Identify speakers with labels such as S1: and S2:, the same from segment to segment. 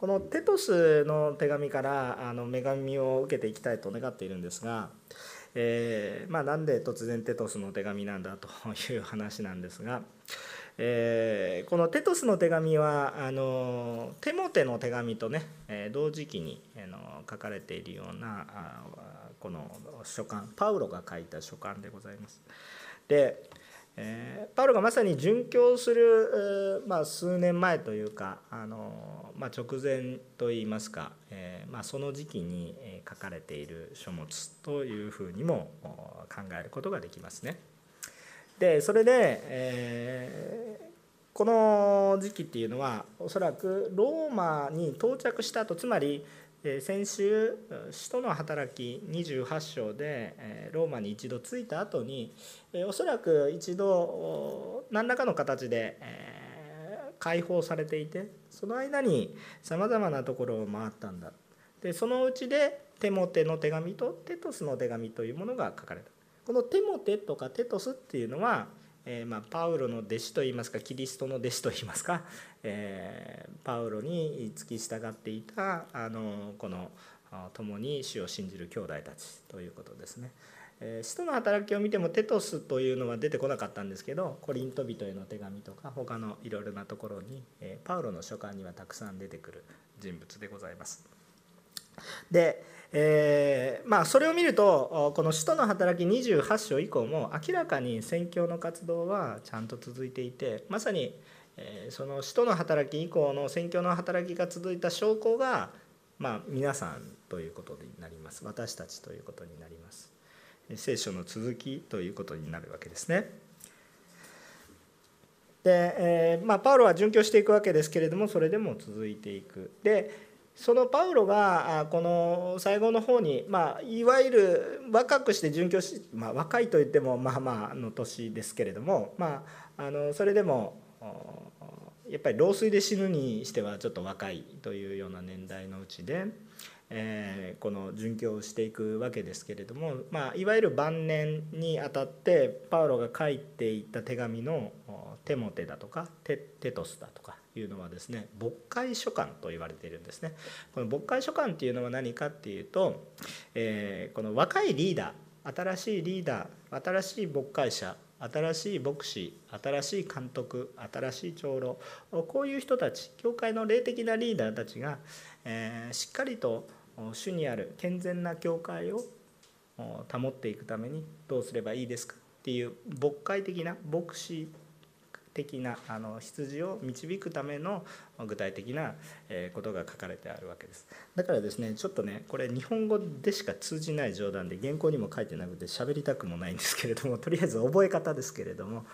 S1: このテトスの手紙からあの女神を受けていきたいと願っているんですが、えー、まあ、なんで突然テトスの手紙なんだという話なんですが、えー、このテトスの手紙はあのテモテの手紙とね、え同時期にあの書かれているようなあこの書簡パウロが書いた書簡でございます。でえー、パウロがまさに殉教する、まあ、数年前というかあの、まあ、直前といいますか、えーまあ、その時期に書かれている書物というふうにも考えることができますね。でそれで、えー、この時期っていうのはおそらくローマに到着した後つまり先週使徒の働き28章でローマに一度着いた後におそらく一度何らかの形で解放されていてその間にさまざまなところを回ったんだ。でそのうちでテモテの手紙とテトスの手紙というものが書かれた。このテモテとかテトスっていうのはえー、まあ、パウロの弟子といいますかキリストの弟子といいますか、えー、パウロに付き従っていたあのこの共に主を信じる兄弟たちということですね。えー、使徒の働きを見てもテトスというのは出てこなかったんですけどコリント人への手紙とか他のいろいろなところに、え、パウロの書簡にはたくさん出てくる人物でございます。でえー、まあ、それを見るとこの「使徒の働き」28章以降も明らかに宣教の活動はちゃんと続いていてまさに、えー、その「使徒の働き」以降の宣教の働きが続いた証拠が、まあ、皆さんということになります私たちということになります聖書の続きということになるわけですね。で、えー、まあ、パウロは殉教していくわけですけれどもそれでも続いていく。でそのパウロがこの最後の方に、まあ、いわゆる若くして殉教し、まあ、若いといってもまあまあの年ですけれども、まあ、あのそれでもやっぱり老衰で死ぬにしてはちょっと若いというような年代のうちで、えー、この殉教をしていくわけですけれども、まあ、いわゆる晩年にあたってパウロが書いていった手紙のテモテだとかテテトスだとかいうのはですね牧会書簡と言われているんですね。この牧会書簡っていうのは何かっていうと、えー、この若いリーダー新しいリーダー新しい牧会者新しい牧師新しい監督新しい長老こういう人たち教会の霊的なリーダーたちが、えー、しっかりと主にある健全な教会を保っていくためにどうすればいいですかっていう牧会的な牧師的なあの羊を導くための具体的なことが書かれてあるわけです。だからですねちょっとねこれ日本語でしか通じない冗談で原稿にも書いてなくて喋りたくもないんですけれどもとりあえず覚え方ですけれども、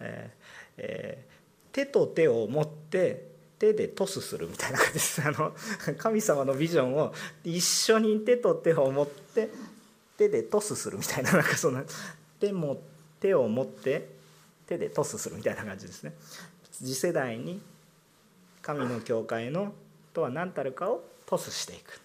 S1: えーえー、手と手を持って手でトスするみたいな感じです。あの神様のビジョンを一緒に手と手を持って手でトスするみたいななんかその手も手を持って手でトスするみたいな感じですね。次世代に神の教会のとは何たるかをトスしていく。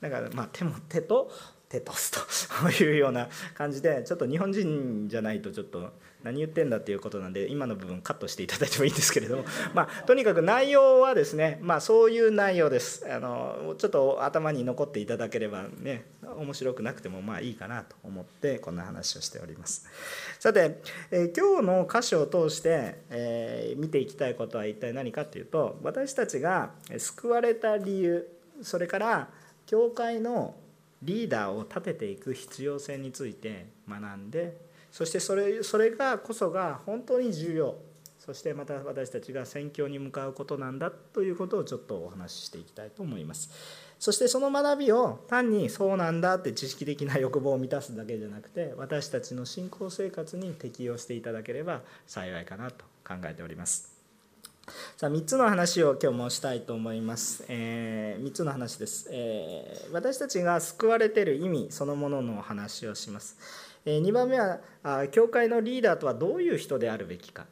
S1: だからまあ手も手とテトスと いうような感じでちょっと日本人じゃないとちょっと何言ってんだっていうことなんで今の部分カットしていただいてもいいんですけれども、まあ、とにかく内容はですね、まあ、そういう内容です。あのちょっと頭に残っていただければね面白くなくてもまあいいかなと思ってこんな話をしております。さて、えー、今日の箇所を通して、えー、見ていきたいことは一体何かっていうと私たちが救われた理由それから教会のリーダーを立てていく必要性について学んでそしてそれそれがこそが本当に重要。そしてまた私たちが宣教に向かうことなんだということをちょっとお話ししていきたいと思います。そしてその学びを単にそうなんだって知識的な欲望を満たすだけじゃなくて私たちの信仰生活に適用していただければ幸いかなと考えております。さあ3つの話を今日もしたいと思います、えー、3つの話です、えー、私たちが救われている意味そのものの話をします。2番目は教会のリーダーとはどういう人であるべきか。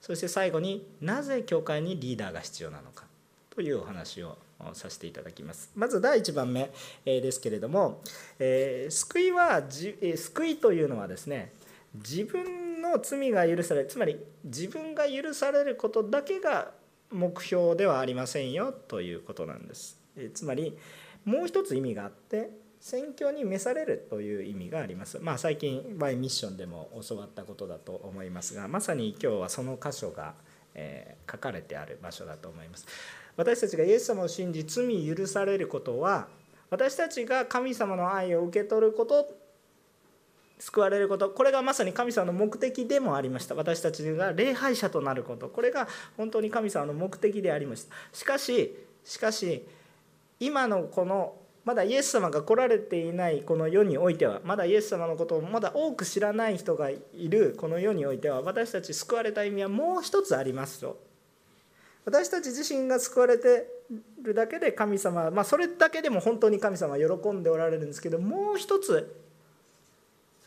S1: そして最後になぜ教会にリーダーが必要なのか。というお話をさせていただきます。まず第1番目ですけれども救いは救いというのはですね自分の罪が許されるつまり自分が許されることだけが目標ではありませんよということなんです。つまりもう一つ意味があって宣教に召されるという意味があります。まあ、最近バイミッションでも教わったことだと思いますがまさに今日はその箇所が、えー、書かれてある場所だと思います。私たちがイエス様を信じ罪許されることは私たちが神様の愛を受け取ること救われることこれがまさに神様の目的でもありました私たちが礼拝者となることこれが本当に神様の目的でありましたしかししかし今のこのまだイエス様が来られていないこの世においてはまだイエス様のことをまだ多く知らない人がいるこの世においては私たち救われた意味はもう一つありますと。私たち自身が救われてるだけで神様まあそれだけでも本当に神様は喜んでおられるんですけどもう一つ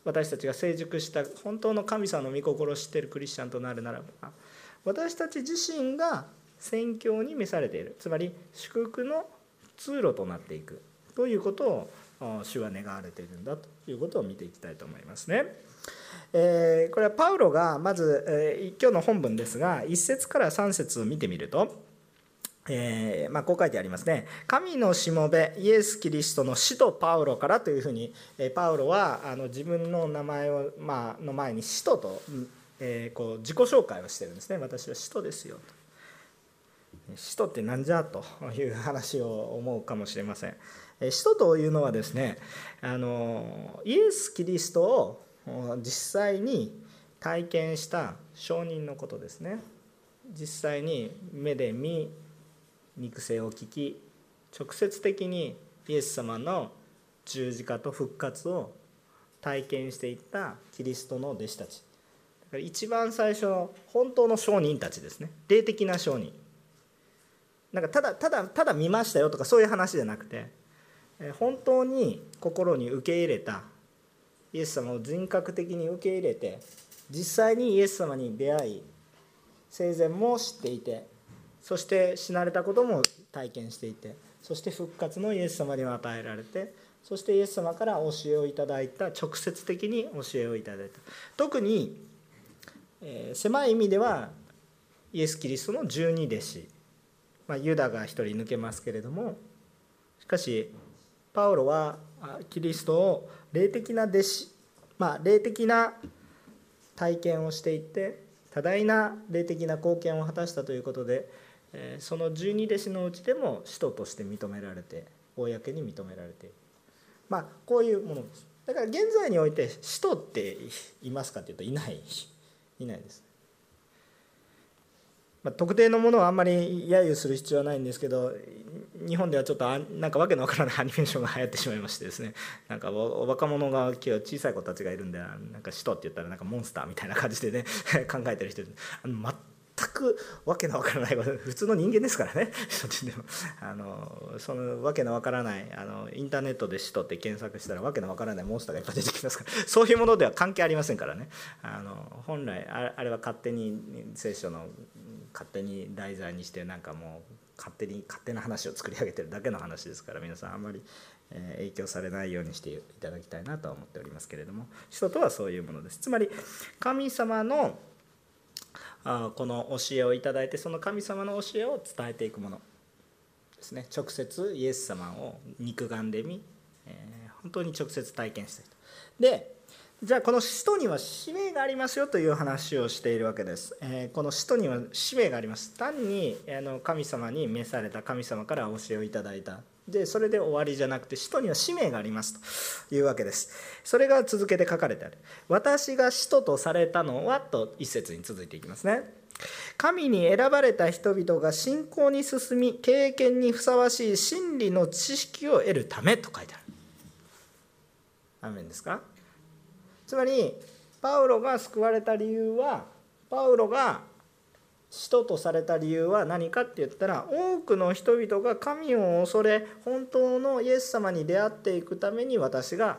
S1: 私たちが成熟した本当の神様の御心を知っているクリスチャンとなるならば私たち自身が宣教に召されている。つまり祝福の通路となっていく。ということを主は願われているんだということを見ていきたいと思いますね。え、これはパウロがまず、え、今日の本文ですが1節から3節を見てみると、えーまあ、こう書いてありますね「神のしもべイエス・キリストの使徒パウロから」というふうに、えー、パウロはあの自分の名前を、まあの前に使徒と、えー、こう自己紹介をしてるんですね私は使徒ですよと。使徒って何じゃという話を思うかもしれません。使徒というのはですねあのイエス・キリストを実際に体験した証人のことですね。実際に目で見肉声を聞き直接的にイエス様の十字架と復活を体験していったキリストの弟子たち。だから一番最初の本当の証人たちですね。霊的な証人。なんかただただただ見ましたよとかそういう話じゃなくて本当に心に受け入れたイエス様を人格的に受け入れて実際にイエス様に出会い生前も知っていてそして死なれたことも体験していてそして復活のイエス様にも与えられてそしてイエス様から教えをいただいた直接的に教えをいただいた。特に、えー、狭い意味ではイエス・キリストの十二弟子、まあ、ユダが一人抜けますけれどもしかしパウロはキリストを霊的な弟子、まあ、霊的な体験をしていって多大な霊的な貢献を果たしたということでその十二弟子のうちでも使徒として認められて公に認められている。まあこういうものです。だから現在において使徒っていますかっていうといない。いないです。まあ、特定のものはあんまり揶揄する必要はないんですけど日本ではちょっとなんかわけのわからないアニメーションが流行ってしまいましてですね。なんか若者が今日小さい子たちがいるんでなんか使徒って言ったらなんかモンスターみたいな感じでね 考えてる人あの全くわけのわからない普通の人間ですからね。あのそのわけのわからないあのインターネットで使徒って検索したらわけのわからないモンスターがいっぱい出てきますから。そういうものでは関係ありませんからね。あの本来あれは勝手に聖書の勝手に題材にしてなんかもう勝手に勝手な話を作り上げてるだけの話ですから皆さんあんまり影響されないようにしていただきたいなとは思っておりますけれども人とはそういうものです。つまり神様のこの教えをいただいてその神様の教えを伝えていくものですね。直接イエス様を肉眼で見、え本当に直接体験した人。でじゃあこの使徒には使命がありますよという話をしているわけです。えー、この使徒には使命があります。単にあの神様に召された神様から教えをいただいた。でそれで終わりじゃなくて使徒には使命がありますというわけです。それが続けて書かれてある。私が使徒とされたのはと一節に続いていきますね。神に選ばれた人々が信仰に進み経験にふさわしい真理の知識を得るためと書いてある。アメンですか？つまりパウロが救われた理由はパウロが使徒とされた理由は何かって言ったら多くの人々が神を恐れ本当のイエス様に出会っていくために私が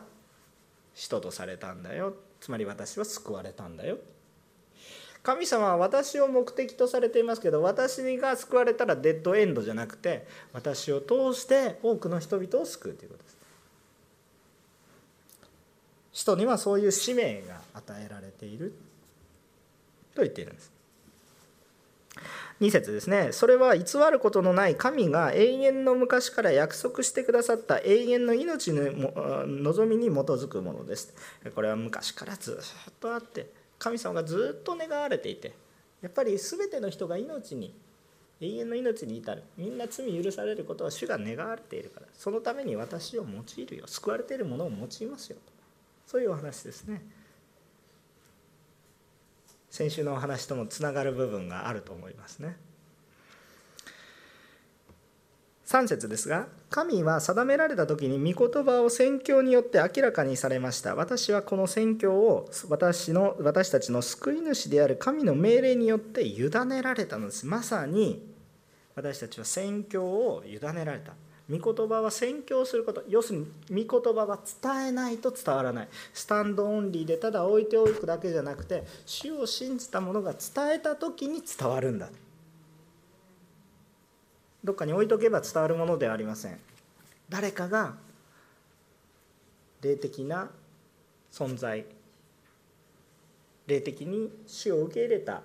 S1: 使徒とされたんだよつまり私は救われたんだよ。神様は私を目的とされていますけど私が救われたらデッドエンドじゃなくて私を通して多くの人々を救うということです。使徒にはそういう使命が与えられている。と言っているんです。2節ですね。それは偽ることのない神が永遠の昔から約束してくださった永遠の命の望みに基づくものです。これは昔からずっとあって神様がずっと願われていてやっぱり全ての人が命に永遠の命に至る。みんな罪許されることは主が願われているから。そのために私を用いるよ。救われているものを用いますよそういうお話ですね。先週のお話ともつながる部分があると思いますね。3節ですが神は定められた時に御言葉を宣教によって明らかにされました。私はこの宣教を私の私たちの救い主である神の命令によって委ねられたのです。まさに私たちは宣教を委ねられた。御言葉は宣教すること。要するに御言葉は伝えないと伝わらない。スタンドオンリーでただ置いておくだけじゃなくて主を信じた者が伝えた時に伝わるんだ。どっかに置いとけば伝わるものではありません。誰かが霊的な存在霊的に主を受け入れた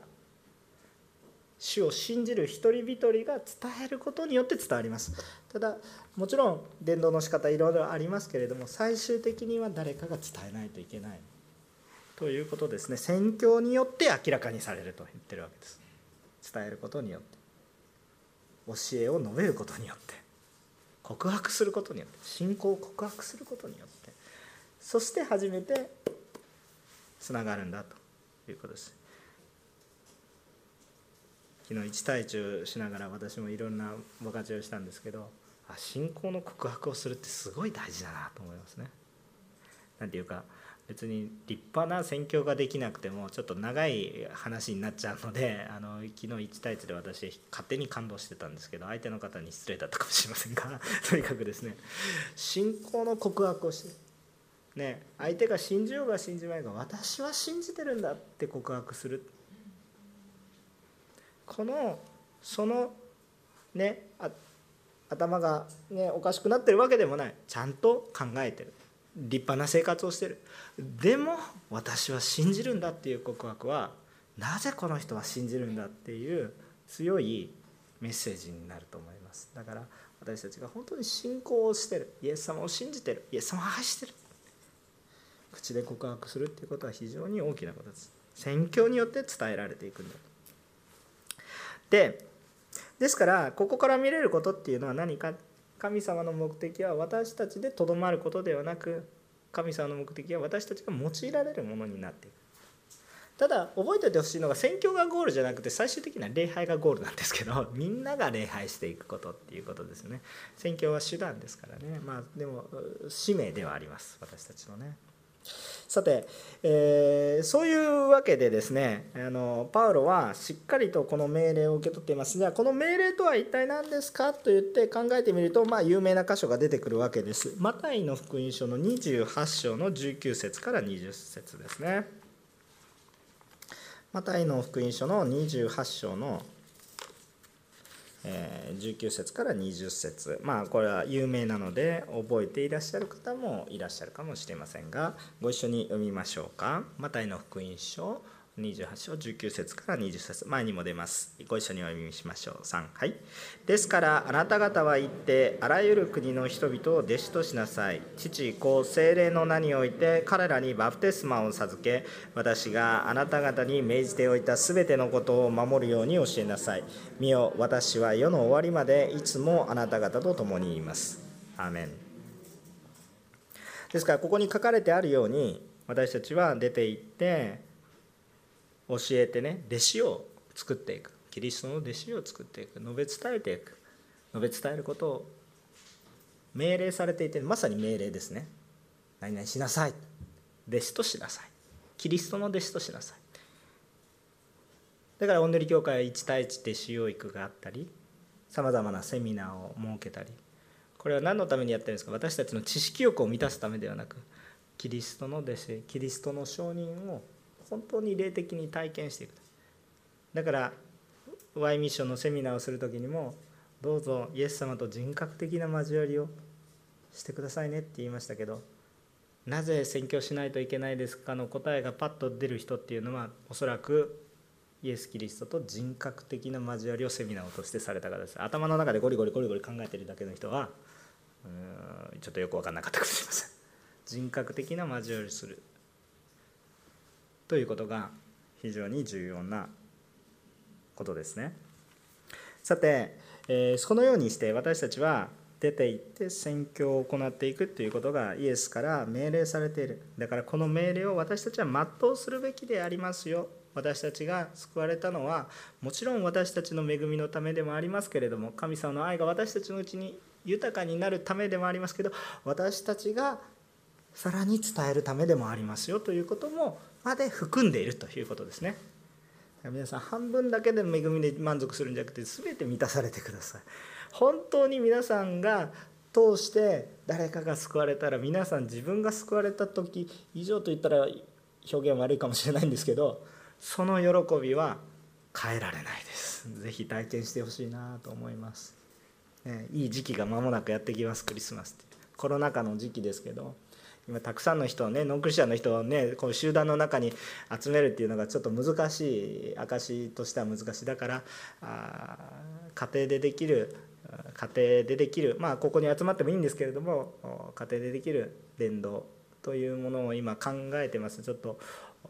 S1: 主を信じる一人一人が伝えることによって伝わります。ただもちろん伝道の仕方いろいろありますけれども最終的には誰かが伝えないといけないということですね。宣教によって明らかにされると言ってるわけです。伝えることによって。教えを述べることによって。告白することによって。信仰を告白することによって。そして初めてつながるんだということです。昨日一対一しながら私もいろんな分かちをしたんですけどあ信仰の告白をするってすごい大事だなと思いますね。なんていうか別に立派な宣教ができなくてもちょっと長い話になっちゃうので あの昨日1対1で私勝手に感動してたんですけど相手の方に失礼だったかもしれませんが とにかくですね信仰の告白をしてね相手が信じようが信じまいが私は信じてるんだって告白するこのそのね頭が、ね、おかしくなってるわけでもない。ちゃんと考えてる。立派な生活をしてる。でも私は信じるんだっていう告白はなぜこの人は信じるんだっていう強いメッセージになると思います。だから私たちが本当に信仰をしてる。イエス様を信じてる。イエス様を愛してる。口で告白するっていうことは非常に大きなことです。宣教によって伝えられていくんだでですからここから見れることっていうのは何か神様の目的は私たちでとどまることではなく神様の目的は私たちが用いられるものになっていく。ただ覚えておいてほしいのが宣教がゴールじゃなくて最終的には礼拝がゴールなんですけど みんなが礼拝していくことっていうことですね。宣教は手段ですからね。まあでも使命ではあります。私たちのね。さて、えー、そういうわけでですねあのパウロはしっかりとこの命令を受け取っています。じゃあこの命令とは一体何ですかと言って考えてみると、まあ、有名な箇所が出てくるわけです。マタイの福音書の28章の19節から20節ですね。マタイの福音書の28章のえ19節から20節まあこれは有名なので覚えていらっしゃる方もいらっしゃるかもしれませんがご一緒に読みましょうか。マタイの福音書28章19節から20節前にも出ます。ご一緒にお読みしましょう。3はいですからあなた方は行ってあらゆる国の人々を弟子としなさい。父子精霊の名において彼らにバプテスマを授け私があなた方に命じておいたすべてのことを守るように教えなさい。見よ私は世の終わりまでいつもあなた方と共にいます。アーメン。ですからここに書かれてあるように私たちは出て行って教えてね弟子を作っていく。キリストの弟子を作っていく。述べ伝えていく。述べ伝えることを命令されていてまさに命令ですね。何々しなさい。弟子としなさい。キリストの弟子としなさい。だからおんぬり教会は1対1弟子養育があったりさまざまなセミナーを設けたりこれは何のためにやってるんですか。私たちの知識欲を満たすためではなくキリストの弟子キリストの証人を本当に霊的に体験していくだから Y ミッションのセミナーをする時にもどうぞイエス様と人格的な交わりをしてくださいねって言いましたけどなぜ宣教しないといけないですかの答えがパッと出る人っていうのはおそらくイエス・キリストと人格的な交わりをセミナーとしてされた方です。頭の中でゴリゴリゴリゴリ考えてるだけの人はうーんちょっとよく分かんなかったかもしれません。人格的な交わりする。ということが非常に重要なことですね。さて、えー、そのようにして私たちは出て行って宣教を行っていくということがイエスから命令されている。だからこの命令を私たちは全うするべきでありますよ。私たちが救われたのはもちろん私たちの恵みのためでもありますけれども神様の愛が私たちのうちに豊かになるためでもありますけど私たちがさらに伝えるためでもありますよということもまで含んでいるということですね。皆さん半分だけで恵みで満足するんじゃなくて全て満たされてください。本当に皆さんが通して誰かが救われたら皆さん自分が救われた時以上と言ったら表現悪いかもしれないんですけどその喜びは変えられないです。是非体験してほしいなと思います、ね、いい時期が間もなくやってきますクリスマスって。コロナ禍の時期ですけど今たくさんの人をねノンクリスチャンの人をねこう集団の中に集めるっていうのがちょっと難しい証としては難しい。だからあ家庭でできる家庭でできる。まあここに集まってもいいんですけれども家庭でできる伝道というものを今考えてます。ちょっと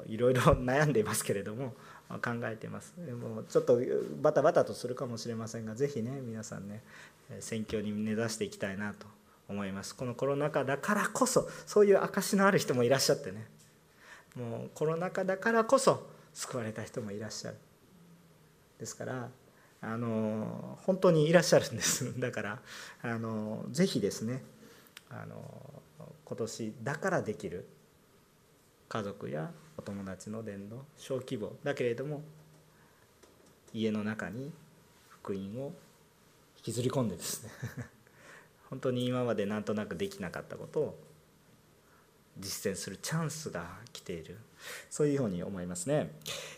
S1: いろいろ悩んでいますけれども考えてます。でもちょっとバタバタとするかもしれませんが是非ね皆さんね選挙に根ざしていきたいなと思います。このコロナ禍だからこそそういう証のある人もいらっしゃってね。もうコロナ禍だからこそ救われた人もいらっしゃる。ですからあの本当にいらっしゃるんです。だからあのぜひですねあの今年だからできる家族やお友達の伝道小規模だけれども家の中に福音を引きずり込んでですね。本当に今までなんとなくできなかったことを実践するチャンスが来ている。そういうふうに思いますね。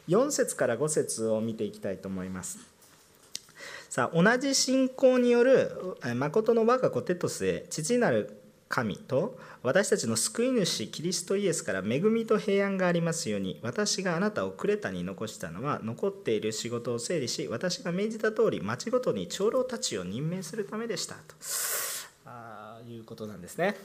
S1: 4節から5節を見ていきたいと思います。さあ同じ信仰による誠の我が子テトスへ父なる神と私たちの救い主キリストイエスから恵みと平安がありますように私があなたをクレタに残したのは残っている仕事を整理し私が命じた通り町ごとに長老たちを任命するためでしたと。あいうことなんですね。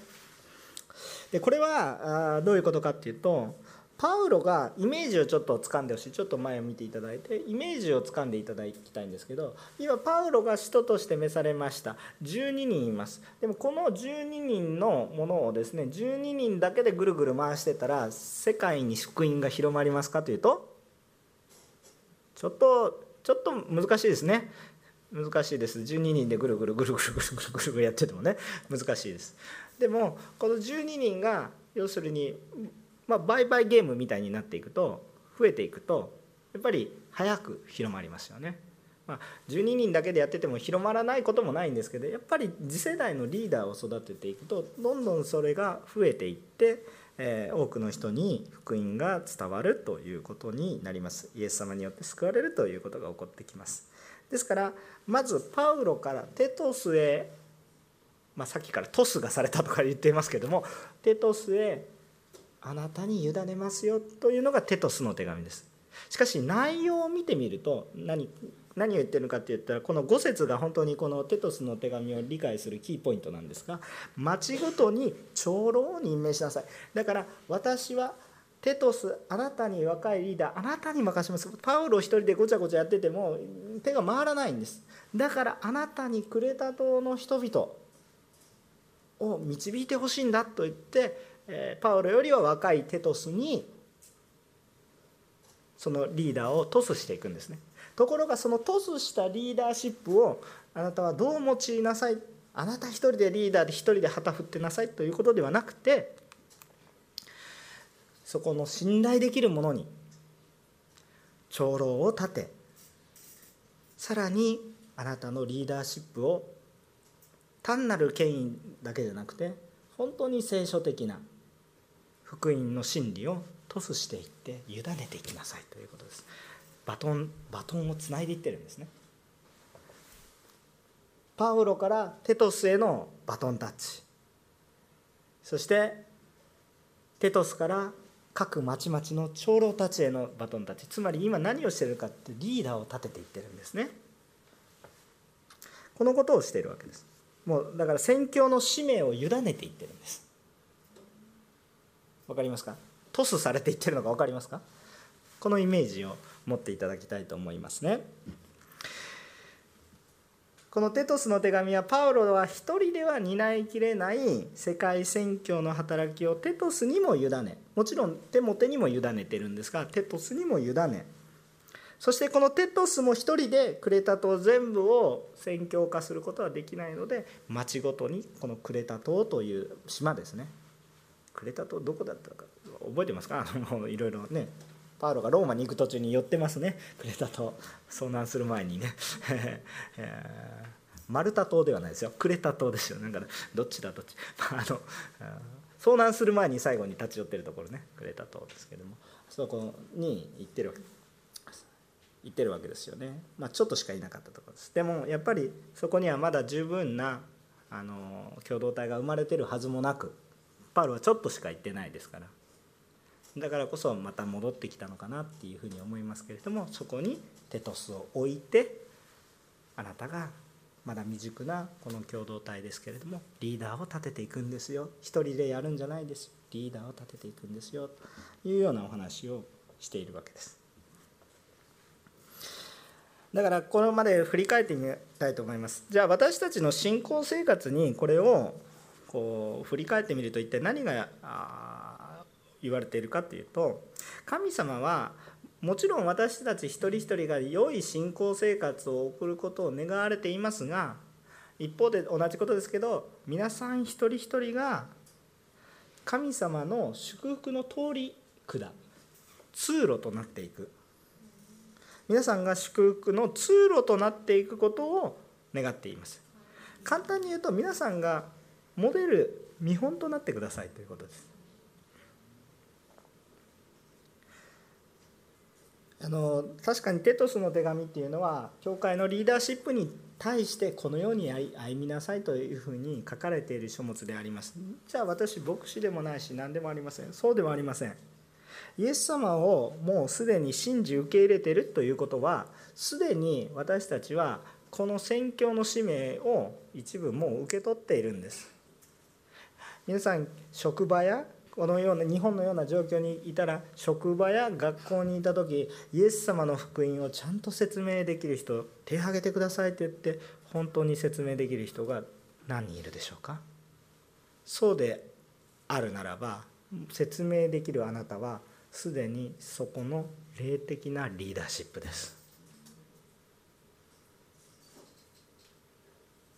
S1: でこれはどういうことかっていうとパウロがイメージをちょっと掴んでほしい。ちょっと前を見ていただいてイメージを掴んでいただきたいんですけど今パウロが使徒として召されました。12人います。でもこの12人のものをですね12人だけでぐるぐる回してたら世界に福音が広まりますかというとちょっとちょっと難しいですね。難しいです12人でぐるぐるぐるぐるぐるぐるぐるぐるやっててもね難しいですでもこの12人が要するにまあ、売買ゲームみたいになっていくと増えていくとやっぱり早く広まりますよね。まあ、12人だけでやってても広まらないこともないんですけどやっぱり次世代のリーダーを育てていくとどんどんそれが増えていって、えー、多くの人に福音が伝わるということになりますイエス様によって救われるということが起こってきますですからまずパウロからテトスへ、まあ、さっきからトスがされたとか言っていますけどもテトスへあなたに委ねますよというのがテトスの手紙です。しかし内容を見てみると何何を言ってるのかって言ったらこの5節が本当にこのテトスの手紙を理解するキーポイントなんですが町ごとに長老を任命しなさい。だから私はテトスあなたに若いリーダーあなたに任せます。パウロ一人でごちゃごちゃやってても手が回らないんです。だからあなたにクレタ島の人々を導いてほしいんだと言ってパウロよりは若いテトスにそのリーダーをトスしていくんですね。ところがそのトスしたリーダーシップをあなたはどう用いなさい？あなた一人でリーダーで一人で旗振ってなさいということではなくてそこの信頼できるものに長老を立てさらにあなたのリーダーシップを単なる権威だけじゃなくて本当に聖書的な福音の真理をトスしていって委ねていきなさいということです。バトンバトンをつないでいってるんですね。パウロからテトスへのバトンタッチ。そしてテトスから各町々の長老たちへのバトンタッチつまり今何をしてるかってリーダーを立てていってるんですね。このことをしているわけです。もうだから宣教の使命を委ねていってるんです。わかりますか？トスされていってるのか分かりますか？このイメージを持っていただきたいと思いますね。このテトスの手紙はパウロは一人では担いきれない世界宣教の働きをテトスにも委ねもちろんテモテにも委ねてるんですがテトスにも委ね。そしてこのテトスも一人でクレタ島全部を宣教化することはできないので町ごとにこのクレタ島という島ですね。クレタ島どこだったか覚えてますか？あのいろいろね。パウロがローマに行く途中に寄ってますね。クレタ島。遭難する前にね。マルタ島ではないですよ。クレタ島ですよ。なんかどっちだどっち、まあ、あの遭難する前に最後に立ち寄ってるところね。クレタ島ですけども。そこに行ってるわけ。行ってるわけですよね、まあ、ちょっとしかいなかったところです。でもやっぱりそこにはまだ十分なあの共同体が生まれてるはずもなくパウロはちょっとしか行ってないですから。だからこそまた戻ってきたのかなっていうふうに思いますけれどもそこにテトスを置いてあなたがまだ未熟なこの共同体ですけれどもリーダーを立てていくんですよ。一人でやるんじゃないです。リーダーを立てていくんですよ。というようなお話をしているわけです。だからこれまで振り返ってみたいと思います。じゃあ私たちの信仰生活にこれをこう振り返ってみると一体何が言われているかというと神様はもちろん私たち一人一人が良い信仰生活を送ることを願われていますが一方で同じことですけど皆さん一人一人が神様の祝福の通り管通路となっていく。皆さんが祝福の通路となっていくことを願っています。簡単に言うと皆さんがモデル見本となってくださいということです。あの確かにテトスの手紙っていうのは教会のリーダーシップに対してこのように歩みなさいというふうに書かれている書物であります。じゃあ私牧師でもないし何でもありません。そうではありません。イエス様をもうすでに信じ受け入れているということはすでに私たちはこの宣教の使命を一部もう受け取っているんです。皆さん職場やこのような日本のような状況にいたら職場や学校にいた時イエス様の福音をちゃんと説明できる人手を挙げてくださいと言って本当に説明できる人が何人いるでしょうか？そうであるならば説明できるあなたはすでにそこの霊的なリーダーシップです。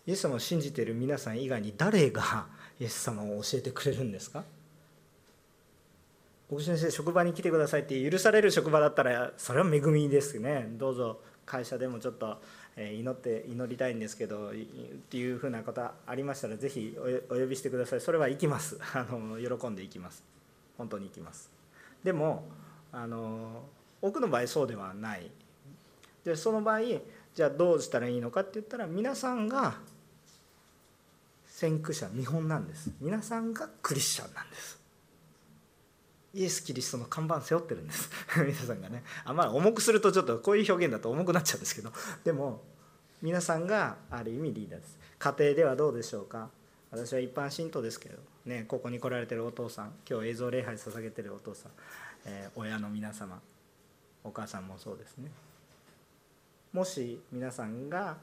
S1: イエス様を信じている皆さん以外に誰がイエス様を教えてくれるんですか？牧師先生職場に来てくださいって許される職場だったらそれは恵みですね。どうぞ会社でもちょっと祈って祈りたいんですけどっていうふうなことありましたらぜひお呼びしてください。それは行きます。あの喜んで行きます。本当に行きます。でもあの多くの場合そうではない。でその場合じゃあどうしたらいいのかって言ったら皆さんが先駆者見本なんです。皆さんがクリスチャンなんです。イエス・キリストの看板背負ってるんです。皆さんがね。あまあ重くするとちょっとこういう表現だと重くなっちゃうんですけど。でも皆さんがある意味リーダーです。家庭ではどうでしょうか？私は一般信徒ですけど。ねここに来られてるお父さん今日映像礼拝捧げてるお父さん、えー、親の皆様お母さんもそうですね。もし皆さんが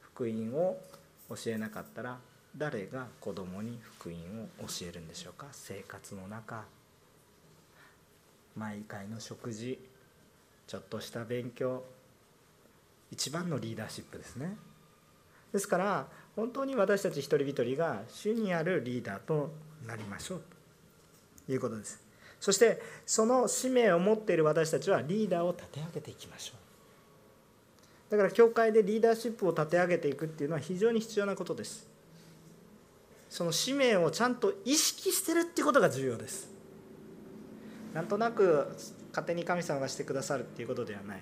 S1: 福音を教えなかったら誰が子供に福音を教えるんでしょうか？生活の中。毎回の食事。ちょっとした勉強。一番のリーダーシップですね。ですから本当に私たち一人一人が主にあるリーダーとなりましょう。ということです。そしてその使命を持っている私たちはリーダーを立て上げていきましょう。だから教会でリーダーシップを立て上げていくっていうのは非常に必要なことです。その使命をちゃんと意識してるってことが重要です。なんとなく勝手に神様がしてくださるっていうことではない。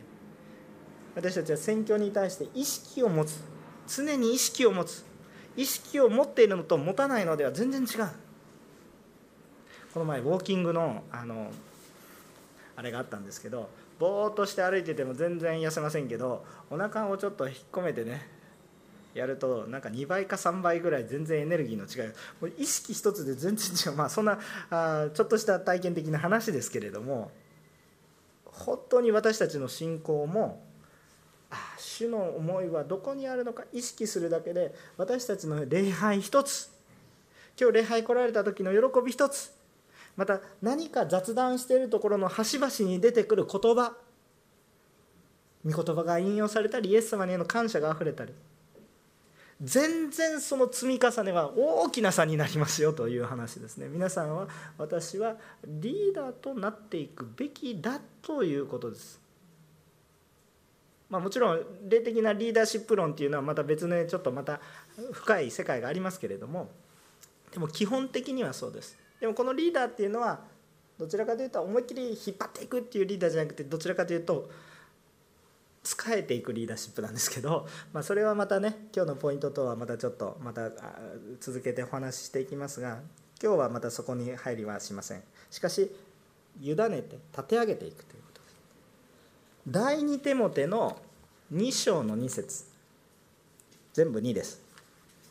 S1: 私たちは宣教に対して意識を持つ。常に意識を持つ。意識を持っているのと持たないのでは全然違う。この前ウォーキングのあのあれがあったんですけどぼーっとして歩いてても全然痩せませんけどお腹をちょっと引っ込めてねやるとなんか2倍か3倍ぐらい全然エネルギーの違いもう意識一つで全然違う。まあそんなあちょっとした体験的な話ですけれども本当に私たちの信仰もあ主の思いはどこにあるのか意識するだけで私たちの礼拝一つ。今日礼拝来られた時の喜び一つ。また何か雑談しているところの端々に出てくる言葉。御言葉が引用されたりイエス様への感謝があふれたり。全然その積み重ねは大きな差になりますよという話ですね。皆さんは私はリーダーとなっていくべきだということです。まあ、もちろん霊的なリーダーシップ論っていうのはまた別のちょっとまた深い世界がありますけれどもでも基本的にはそうです。でもこのリーダーっていうのはどちらかというと思いっきり引っ張っていくっていうリーダーじゃなくてどちらかというと仕えていくリーダーシップなんですけど、まあ、それはまたね今日のポイントとはまたちょっとまた続けてお話ししていきますが今日はまたそこに入りはしません。しかし委ねて立て上げていくということ。です第二手モての2章の2節。全部2です。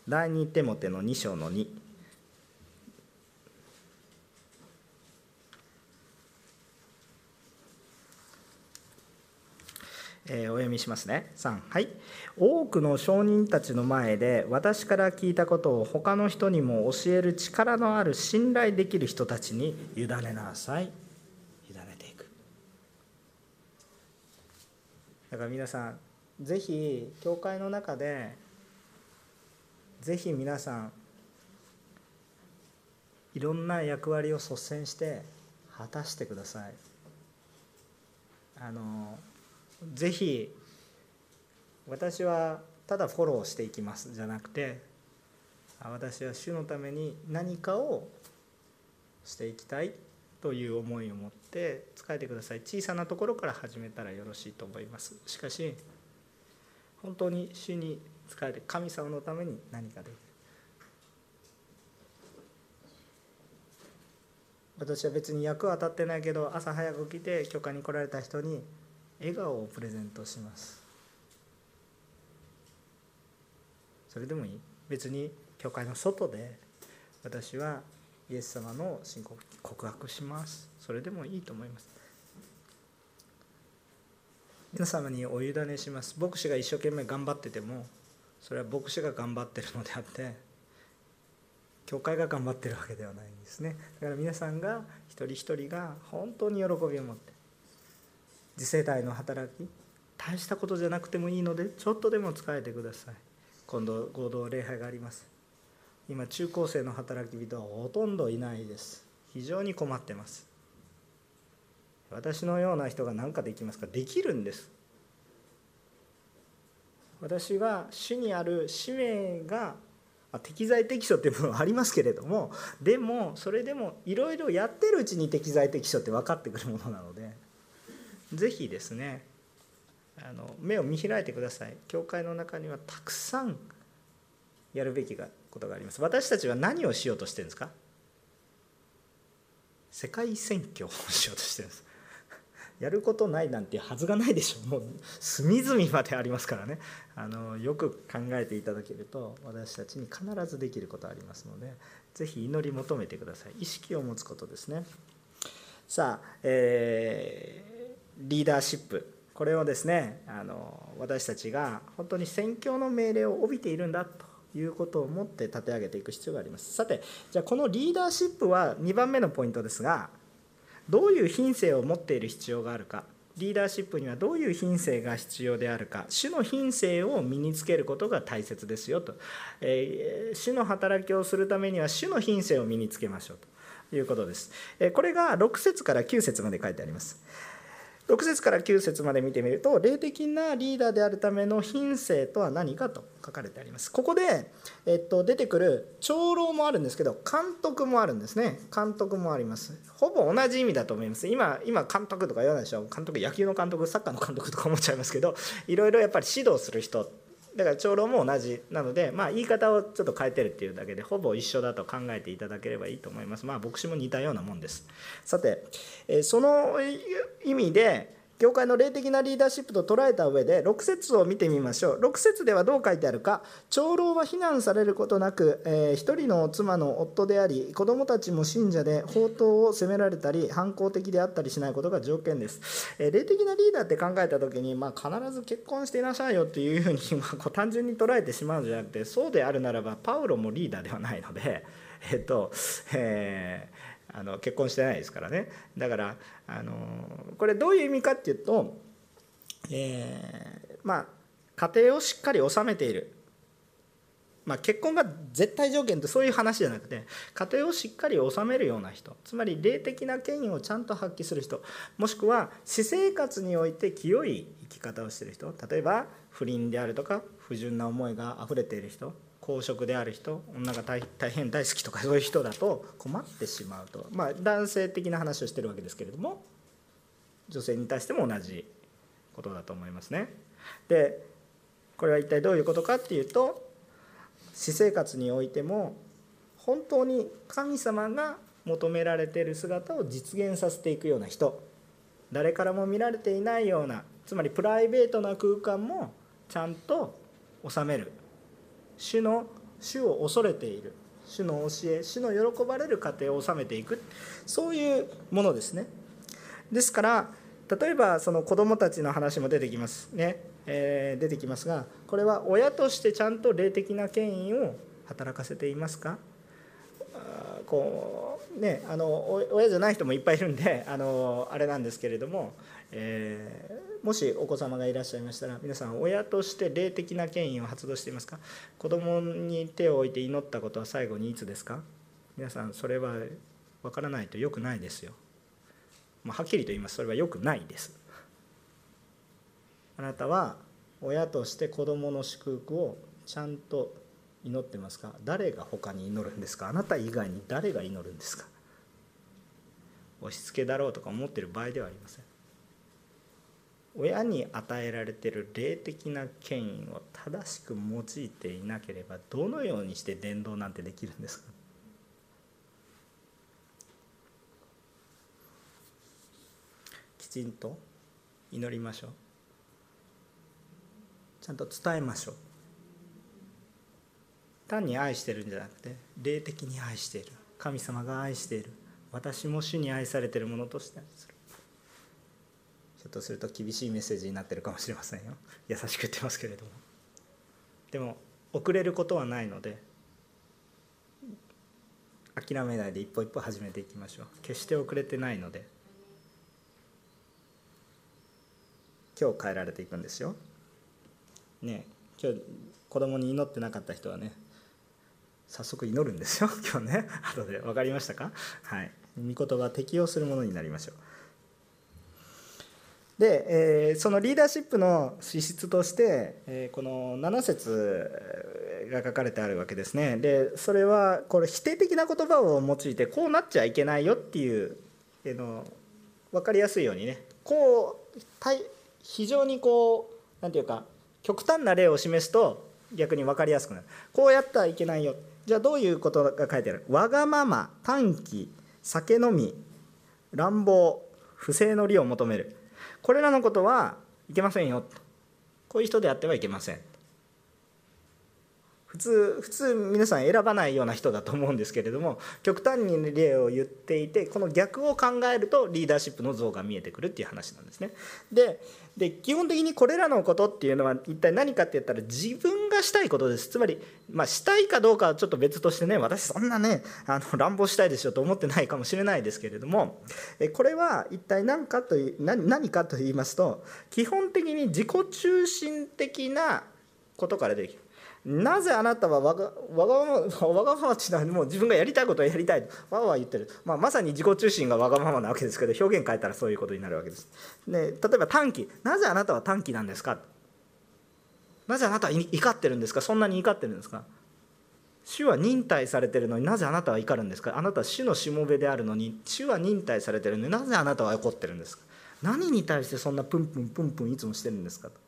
S1: 第二手モての2章の2えー、お読みしますね。3はい。多くの証人たちの前で私から聞いたことを他の人にも教える力のある信頼できる人たちに委ねなさい。委ねていく。だから皆さんぜひ教会の中でぜひ皆さんいろんな役割を率先して果たしてください。あのぜひ私はただフォローしていきますじゃなくて私は主のために何かをしていきたいという思いを持って使えてください。小さなところから始めたらよろしいと思います。しかし本当に主に使えて神様のために何かできる。私は別に役は当たってないけど朝早く来て許可に来られた人に笑顔をプレゼントします。それでもいい？別に教会の外で私はイエス様の信仰告白します。それでもいいと思います。皆様にお委ねします。牧師が一生懸命頑張っててもそれは牧師が頑張ってるのであって教会が頑張ってるわけではないんですね。だから皆さんが一人一人が本当に喜びを持って次世代の働き大したことじゃなくてもいいのでちょっとでも使えてください。今度合同礼拝があります。今中高生の働き人はほとんどいないです。非常に困ってます。私のような人が何かできますか？できるんです。私は主にある使命が適材適所っていうものはありますけれどもでもそれでもいろいろやってるうちに適材適所って分かってくるものなのでぜひですねあの目を見開いてください。教会の中にはたくさんやるべきことがあります。私たちは何をしようとしてるんですか？世界選挙をしようとしてるんです。やることないなんてはずがないでしょう。もう隅々までありますからね。あのよく考えていただけると私たちに必ずできることありますので是非祈り求めてください。意識を持つことですね。さあ、えーリーダーシップ。これをですねあの私たちが本当に宣教の命令を帯びているんだということを持って立て上げていく必要があります。さてじゃあこのリーダーシップは2番目のポイントですがどういう品性を持っている必要があるか。リーダーシップにはどういう品性が必要であるか。主の品性を身につけることが大切ですよと、えー、主の働きをするためには主の品性を身につけましょうということです、え、これが6節から9節まで書いてあります。6節から9節まで見てみると霊的なリーダーであるための品性とは何かと書かれてあります。ここで、えっと、出てくる長老もあるんですけど監督もあるんですね。監督もあります。ほぼ同じ意味だと思います。今今監督とか言わないでしょ。監督野球の監督サッカーの監督とか思っちゃいますけどいろいろやっぱり指導する人だから長老も同じなので、まあ、言い方をちょっと変えてるっていうだけでほぼ一緒だと考えていただければいいと思います。まあ牧師も似たようなもんです。さてその意味で教会の霊的なリーダーシップと捉えた上で6節を見てみましょう。6節ではどう書いてあるか。長老は非難されることなく、えー、一人の妻の夫であり子供たちも信者で宝刀を責められたり反抗的であったりしないことが条件です、えー、霊的なリーダーって考えた時に、まあ、必ず結婚していなさいよっていうふうに、まあ、こう単純に捉えてしまうんじゃなくてそうであるならばパウロもリーダーではないのでえっ、とえーあの結婚してないですからね。だからあのこれどういう意味かっていうと、えー、まあ家庭をしっかり収めている、まあ、結婚が絶対条件ってそういう話じゃなくて家庭をしっかり収めるような人。つまり霊的な権威をちゃんと発揮する人。もしくは私生活において清い生き方をしてる人。例えば不倫であるとか不純な思いがあふれている人。公職である人女が大変大好きとか そういう人だと困ってしまうとまあ男性的な話をしてるわけですけれども女性に対しても同じことだと思いますね。でこれは一体どういうことかっていうと私生活においても本当に神様が求められている姿を実現させていくような人誰からも見られていないようなつまりプライベートな空間もちゃんと収める主の主を恐れている。主の教え主の喜ばれる過程を収めていく。そういうものですね。ですから例えばその子どもたちの話も出てきますね、えー、出てきますがこれは親としてちゃんと霊的な権威を働かせていますか？こうねあの親じゃない人もいっぱいいるんであのあれなんですけれども、えー、もしお子様がいらっしゃいましたら皆さん親として霊的な権威を発動していますか？子供に手を置いて祈ったことは最後にいつですか？皆さんそれは分からないとよくないですよ、まあ、はっきりと言います。それはよくないです。あなたは親として子供の祝福をちゃんと祈ってますか？誰が他に祈るんですか？あなた以外に誰が祈るんですか？押し付けだろうとか思ってる場合ではありません。親に与えられてる霊的な権威を正しく用いていなければどのようにして伝道なんてできるんですか？きちんと祈りましょう。ちゃんと伝えましょう。単に愛してるんじゃなくて霊的に愛している。神様が愛している。私も主に愛されているものとして。愛するひょとすると厳しいメッセージになってるかもしれませんよ。優しく言ってますけれども。でも遅れることはないので諦めないで一歩一歩始めていきましょう。決して遅れてないので今日変えられていくんですよ。ね今日子供に祈ってなかった人はね早速祈るんですよ。今日ね。後で分かりましたか？はい。御言葉適用するものになりましょう。で、えー、そのリーダーシップの資質として、えー、この7節が書かれてあるわけですね。でそれはこれ否定的な言葉を用いてこうなっちゃいけないよっていう、えー、の分かりやすいようにね。こう非常にこう何て言うか極端な例を示すと逆に分かりやすくなる。こうやったらいけないよ。じゃあどういうことが書いてある？わがまま短気酒飲み乱暴不正の利を求める。これらのことはいけませんよ。こういう人であってはいけません。普通普通皆さん選ばないような人だと思うんですけれども極端に例を言っていてこの逆を考えるとリーダーシップの像が見えてくるっていう話なんですね。でで基本的にこれらのことっていうのは一体何かって言ったら自分がしたいことですつまり、まあ、したいかどうかはちょっと別としてね私そんなねあの乱暴したいでしょと思ってないかもしれないですけれどもこれは一体何かと何何かと言いますと基本的に自己中心的なことから出てきる。なぜあなたはわがわがままわがままっていうのはもう自分がやりたいことをやりたいとわわ言ってる、まあ、まさに自己中心がわがままなわけですけど表現変えたらそういうことになるわけです。ね、例えば短期。なぜあなたは短期なんですか？なぜあなたは怒ってるんですか？そんなに怒ってるんですか？主は忍耐されてるのになぜあなたは怒るんですか？あなたは主のしもべであるのに主は忍耐されてるのになぜあなたは怒ってるんですか？何に対してそんなプンプンプンプンいつもしてるんですか？と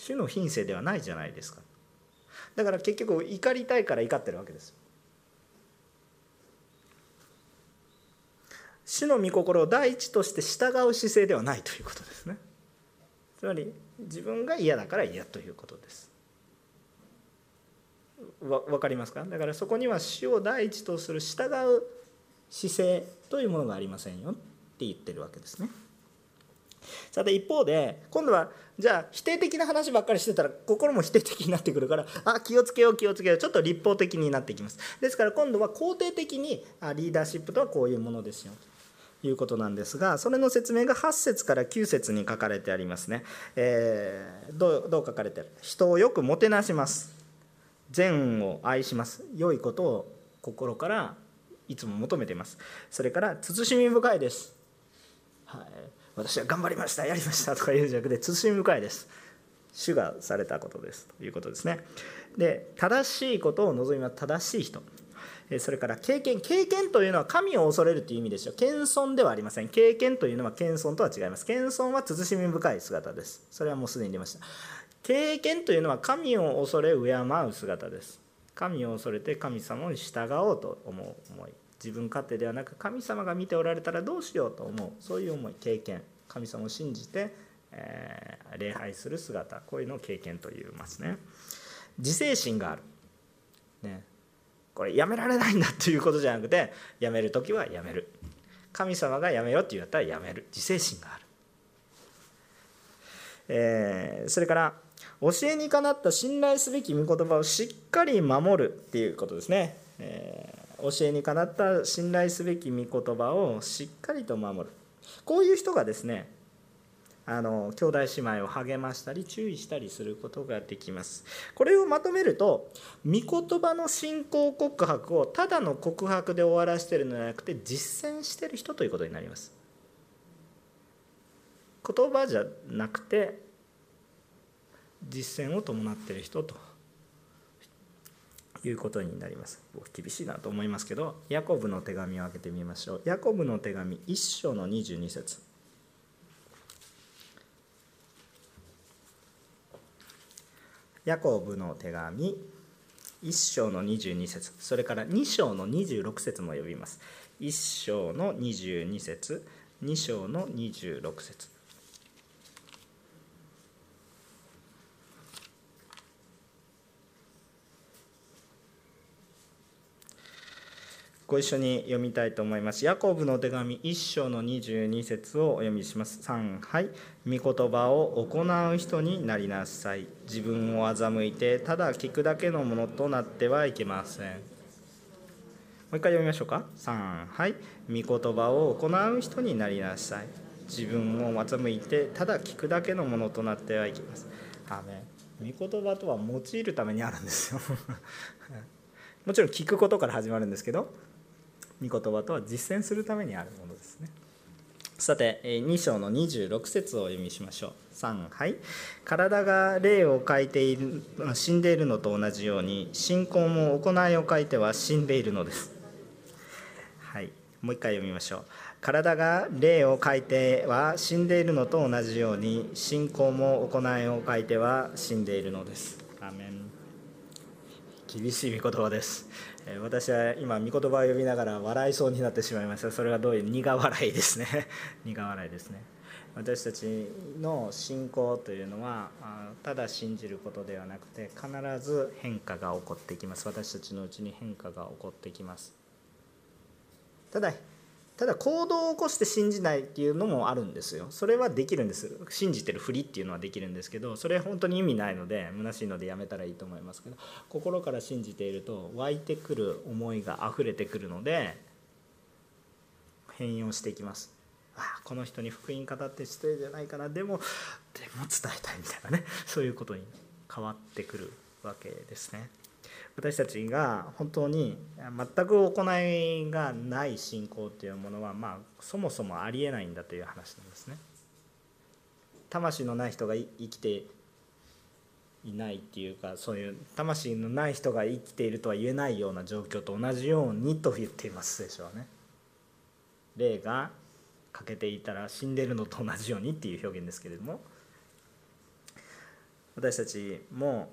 S1: 主の品性ではないじゃないですか。だから結局怒りたいから怒ってるわけです。主の御心を第一として従う姿勢ではないということですね。つまり自分が嫌だから嫌ということです。わ分かりますか？だからそこには主を第一とする従う姿勢というものがありませんよって言ってるわけですね。さて一方で今度はじゃあ否定的な話ばっかりしてたら心も否定的になってくるからあ気をつけよう気をつけようちょっと立法的になってきます。ですから今度は肯定的にあリーダーシップとはこういうものですよということなんですがそれの説明が8節から9節に書かれてありますね、えー、どうどう書かれてる？人をよくもてなします。善を愛します。良いことを心からいつも求めています。それから慎み深いです、はい、私は頑張りましたやりましたとか言うんじゃなくて慎み深いです主がされたことですということです。ねで正しいことを望みは正しい人。それから経験経験というのは神を恐れるという意味ですよ。謙遜ではありません。経験というのは謙遜とは違います。謙遜は慎み深い姿です。それはもうすでに出ました。経験というのは神を恐れ敬う姿です。神を恐れて神様に従おうと思う思い。自分勝手ではなく神様が見ておられたらどうしようと思う。そういう思い。経験。神様を信じて、えー、礼拝する姿こういうのを経験と言いますね。自制心がある、ね、これやめられないんだっていうことじゃなくてやめる時はやめる。神様がやめろって言ったらやめる。自制心がある、えー、それから教えにかなった信頼すべき御言葉をしっかり守るっていうことですね、えー、教えにかなった信頼すべき御言葉をしっかりと守る。こういう人がですねあの兄弟姉妹を励ましたり注意したりすることができます。これをまとめると御言葉の信仰告白をただの告白で終わらせてるのではなくて実践してる人ということになります。言葉じゃなくて実践を伴ってる人と。いうことになります。厳しいなと思いますけどヤコブの手紙を開けてみましょう。ヤコブの手紙1章の22節。ヤコブの手紙1章の22節。それから2章の26節も呼びます。1章の22節2章の26節。ご一緒に読みたいと思います。ヤコブの手紙1章の22節をお読みします。3はい。御言葉を行う人になりなさい。自分を欺いて、ただ聞くだけのものとなってはいけません。もう一回読みましょうか。3はい。御言葉を行う人になりなさい。自分を欺いて、ただ聞くだけのものとなってはいけません。アメ御言葉とは用いるためにあるんですよ。もちろん聞くことから始まるんですけど御言葉とは実践するためにあるものですね。さて2章の26節をお読みしましょう。3はい。体が霊を書いている死んでいるのと同じように信仰も行いを書いては死んでいるのです。はい。もう一回読みましょう。体が霊を書いては死んでいるのと同じように信仰も行いを書いては死んでいるのです。アメン。厳しい御言葉です。私は今御言葉を呼びながら笑いそうになってしまいました。それはどういう苦笑いですね。苦笑いですね。私たちの信仰というのはただ信じることではなくて必ず変化が起こってきます。私たちのうちに変化が起こってきます。ただただ行動を起こして信じないっていうのもあるんですよ。それはできるんです。信じてるふりっていうのはできるんですけどそれ本当に意味ないので虚しいのでやめたらいいと思いますけど心から信じていると湧いてくる思いが溢れてくるので変容していきます。ああこの人に福音語って失礼じゃないかな。でもでも伝えたいみたいなね。そういうことに変わってくるわけですね。私たちが本当に全く行いがない信仰というものは、まあ、そもそもありえないんだという話なんですね。魂のない人が生きていないっていうかそういう魂のない人が生きているとは言えないような状況と同じようにと言っています聖書はね。霊が欠けていたら死んでるのと同じようにっていう表現ですけれども私たちも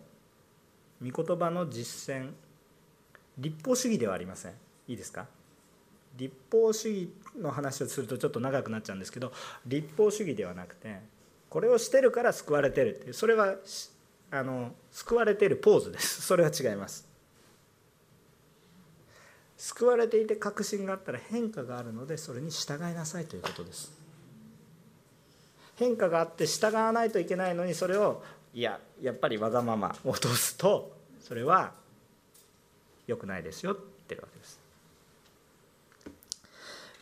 S1: 御言葉の実践立法主義ではありません。いいですか？立法主義の話をするとちょっと長くなっちゃうんですけど立法主義ではなくてこれをしてるから救われてるっていうそれはあの救われてるポーズです。それは違います。救われていて確信があったら変化があるのでそれに従いなさいということです。変化があって従わないといけないのにそれをいややっぱりわがまま。落とすとそれは良くないですよって言ってるわけです。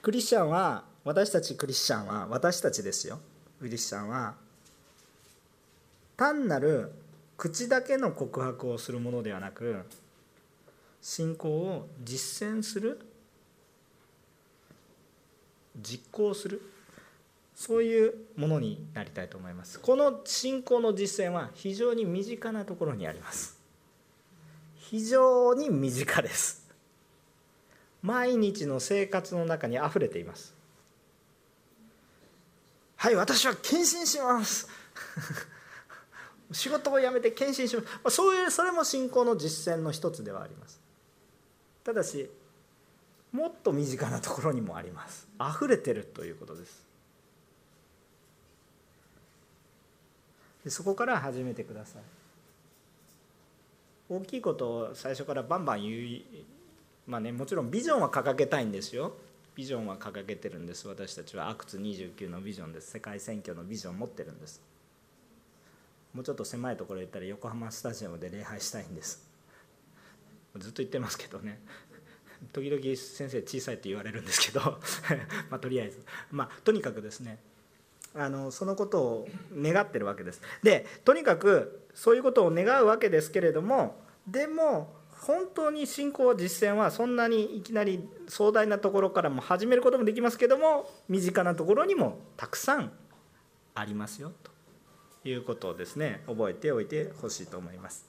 S1: クリスチャンは私たちクリスチャンは私たちですよ。クリスチャンは単なる口だけの告白をするものではなく信仰を実践する実行するそういうものになりたいと思います。この信仰の実践は非常に身近なところにあります。非常に身近です。毎日の生活の中にあふれています。はい私は献身します。仕事を辞めて献身します。そういうそれも信仰の実践の一つではあります。ただしもっと身近なところにもあります。溢れてるということです。でそこから始めてください。大きいことを最初からバンバン言うまあねもちろんビジョンは掲げたいんですよ。ビジョンは掲げてるんです。私たちはアクツ29のビジョンです。世界選挙のビジョン持ってるんです。もうちょっと狭いところ言ったら横浜スタジアムで礼拝したいんです。ずっと言ってますけどね。時々先生小さいって言われるんですけど。まあとりあえず。まあとにかくですね。あのそのことを願ってるわけですでとにかくそういうことを願うわけですけれどもでも本当に信仰実践はそんなにいきなり壮大なところからも始めることもできますけども身近なところにもたくさんありますよということをですね覚えておいてほしいと思います。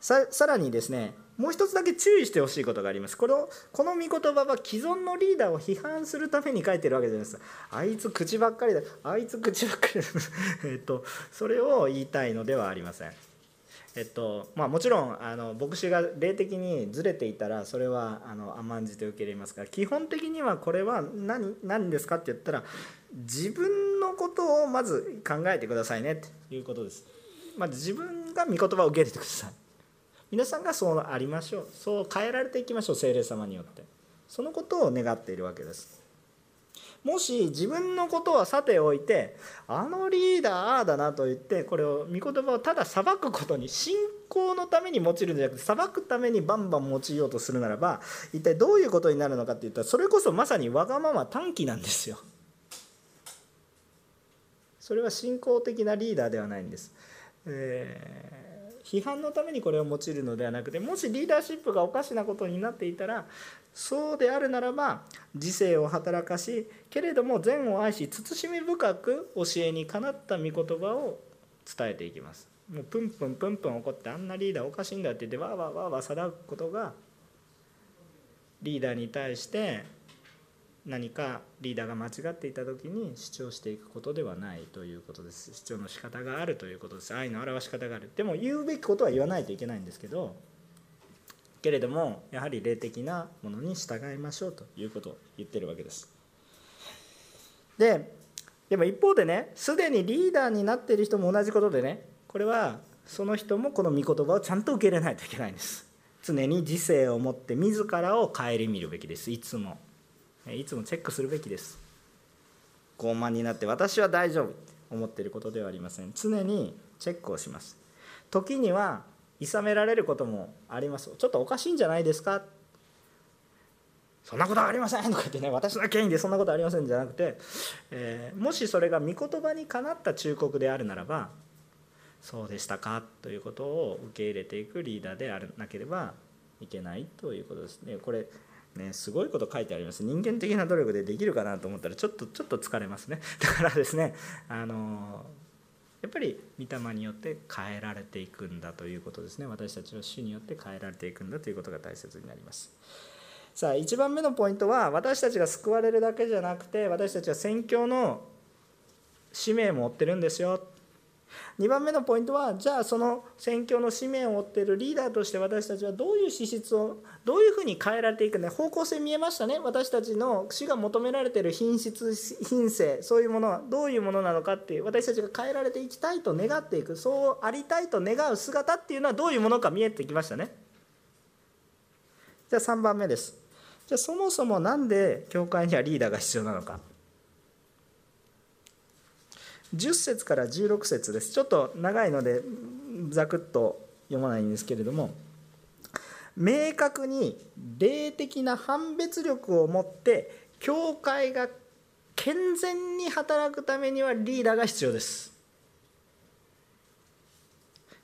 S1: ささらにですねもう一つだけ注意してほしいことがあります。このこの御言葉は既存のリーダーを批判するために書いてるわけじゃないです。あいつ口ばっかりだ。あいつ口ばっかりだ。えっとそれを言いたいのではありません。えっとまあ、もちろんあの牧師が霊的にずれていたらそれはあの甘んじて受け入れますから基本的にはこれは何何ですかって言ったら自分のことをまず考えてくださいねということです。まず自分が御言葉を受け入れてください。皆さんがそうありましょう。そう変えられていきましょう。精霊様によって。そのことを願っているわけです。もし自分のことはさておいてあのリーダーああだなと言ってこれを御言葉をただ裁くことに信仰のために用いるんじゃなくて裁くためにバンバン用いようとするならば一体どういうことになるのかっていったらそれこそまさにわがまま短期なんですよ。それは信仰的なリーダーではないんです、えー批判のためにこれを用いるのではなくてもしリーダーシップがおかしなことになっていたらそうであるならば自制を働かしけれども善を愛し慎み深く教えにかなった御言葉を伝えていきます。もうプンプンプンプン怒ってあんなリーダーおかしいんだって言ってわーわーわーわー定くことがリーダーに対して何かリーダーが間違っていた時に主張していくことではないということです。主張の仕方があるということです。愛の表し方がある。でも言うべきことは言わないといけないんですけどけれどもやはり霊的なものに従いましょうということを言ってるわけです。ででも一方でねすでにリーダーになっている人も同じことでねこれはその人もこの御言葉をちゃんと受け入れないといけないんです。常に自制を持って自らを顧みるべきです。いつも。いつもチェックするべきです。傲慢になって私は大丈夫って思っていることではありません。常にチェックをします。時には諌められることもあります。ちょっとおかしいんじゃないですか？そんなことはありませんとか言ってね私の権威でそんなことありませんじゃなくて、えー、もしそれが御言葉にかなった忠告であるならばそうでしたか？ということを受け入れていくリーダーであらなければいけないということですね。これね、すごいこと書いてあります。人間的な努力でできるかなと思ったらちょっとちょっと疲れますね。だからですねあのやっぱり御霊によって変えられていくんだということですね。私たちは主によって変えられていくんだということが大切になります。さあ1番目のポイントは私たちが救われるだけじゃなくて私たちは宣教の使命も負ってるんですよ。2番目のポイントはじゃあその宣教の使命を負っているリーダーとして私たちはどういう資質をどういうふうに変えられていくか方向性見えましたね。私たちの死が求められている品質品性そういうものはどういうものなのかっていう私たちが変えられていきたいと願っていくそうありたいと願う姿っていうのはどういうものか見えてきましたね。じゃあ3番目です。じゃあそもそも何で教会にはリーダーが必要なのか。10節から16節です。ちょっと長いのでざくっと読まないんですけれども明確に霊的な判別力を持って教会が健全に働くためにはリーダーが必要です。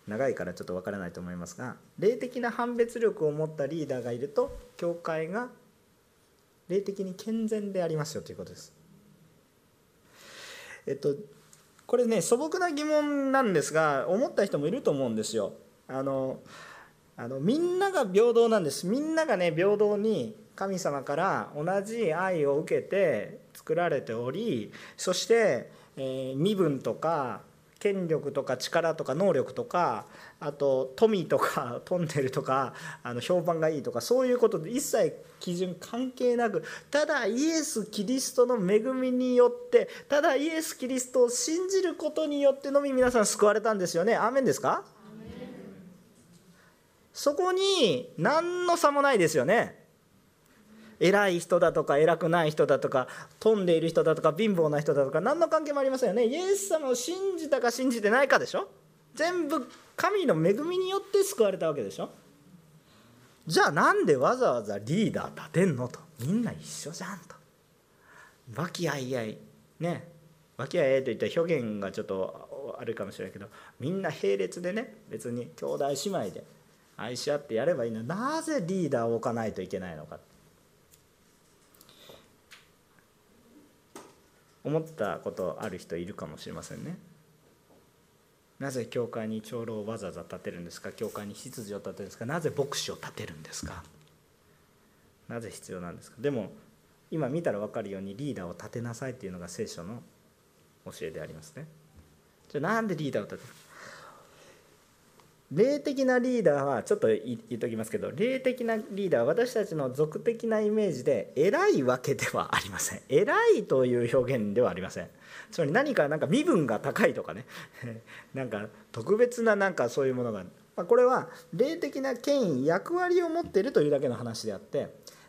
S1: 長いからちょっとわからないと思いますが霊的な判別力を持ったリーダーがいると教会が霊的に健全でありますよということです。えっとこれね素朴な疑問なんですが思った人もいると思うんですよ。あのあのみんなが平等なんですみんながね平等に神様から同じ愛を受けて作られておりそして、えー、身分とか権力とか力とか能力とかあと富とかトンネルとかあの評判がいいとかそういうことで一切基準関係なくただイエス・キリストの恵みによってただイエス・キリストを信じることによってのみ皆さん救われたんですよね。アーメンですか？そこに何の差もないですよね。偉い人だとか偉くない人だとか飛んでいる人だとか貧乏な人だとか何の関係もありませんよね。イエス様を信じたか信じてないかでしょ。全部神の恵みによって救われたわけでしょ。じゃあなんでわざわざリーダー立てんのと。みんな一緒じゃんと。和気あいあい。ね。和気あいあいといった表現がちょっとあるかもしれないけどみんな並列でね別に兄弟姉妹で愛し合ってやればいいのなぜリーダーを置かないといけないのか思ったことある人いるかもしれませんね。なぜ教会に長老をわざわざ立てるんですか？教会に執事を立てるんですか？なぜ牧師を立てるんですか？なぜ必要なんですか？でも今見たら分かるようにリーダーを立てなさいっていうのが聖書の教えでありますね。じゃあなんでリーダーを立てる？霊的なリーダーはちょっと言っときますけど霊的なリーダーは私たちの俗的なイメージで偉いわけではありません。偉いという表現ではありません。つまり何かなんか身分が高いとかね。なんか特別ななんかそういうものが。まあこれは霊的な権威役割を持っているというだけの話であって、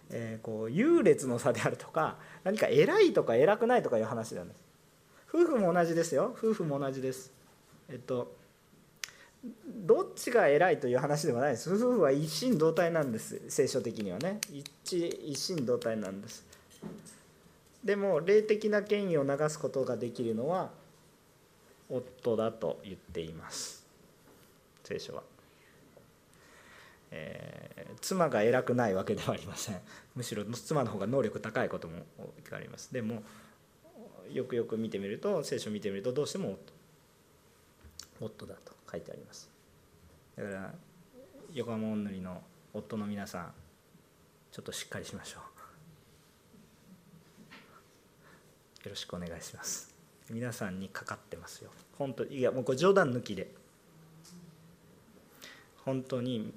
S1: えー、こう優劣の差であるとか何か偉いとか偉くないとかいう話なんです夫婦も同じですよ。夫婦も同じです。えっとどっちが偉いという話ではないです。夫婦は一心同体なんです聖書的にはね。一致一心同体なんです。でも霊的な権威を流すことができるのは夫だと言っています。聖書は、えー、妻が偉くないわけではありません。むしろ妻の方が能力高いこともあります。でもよくよく見てみると聖書を見てみるとどうしても夫夫だと。書いてあります。だから横浜おんぬりの夫の皆さんちょっとしっかりしましょう。よろしくお願いします。皆さんにかかってますよ。本当いやもうこれ冗談抜きで。本当に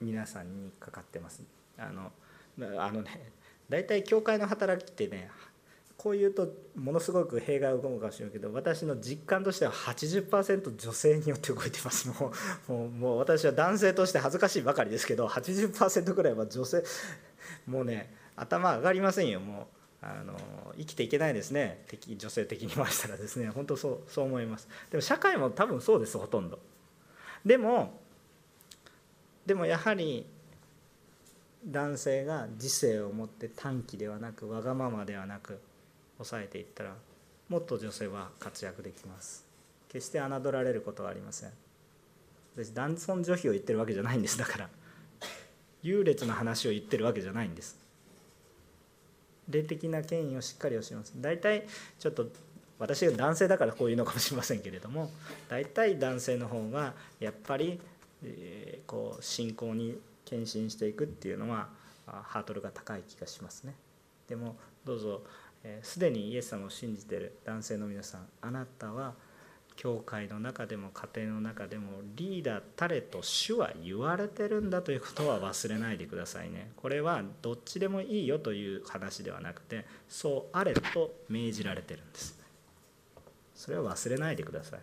S1: 皆さんにかかってます。あのあのね大体教会の働きってねこう言うとものすごく弊害を生むかもしれないけど私の実感としては80%女性によって動いてます。もうもうもう私は男性として恥ずかしいばかりですけど80%ぐらいは女性もうね頭上がりませんよ。もうあの生きていけないですね。敵女性的に回したらですね。本当そうそう思います。でも社会も多分そうですほとんど。でもでもやはり男性が知性を持って短気ではなくわがままではなく抑えていったらもっと女性は活躍できます。決して侮られることはありません。私男尊女卑を言ってるわけじゃないんです。だから優劣の話を言ってるわけじゃないんです。霊的な権威をしっかり教えます。大体ちょっと私が男性だからこういうのかもしれませんけれども大体男性の方がやっぱり、え、こう信仰に献身していくっていうのはハードルが高い気がしますね。でもどうぞすで、にイエス様を信じている男性の皆さんあなたは教会の中でも家庭の中でもリーダー誰と主は言われてるんだということは忘れないでくださいね。これはどっちでもいいよという話ではなくてそうあれと命じられてるんです。それは忘れないでください。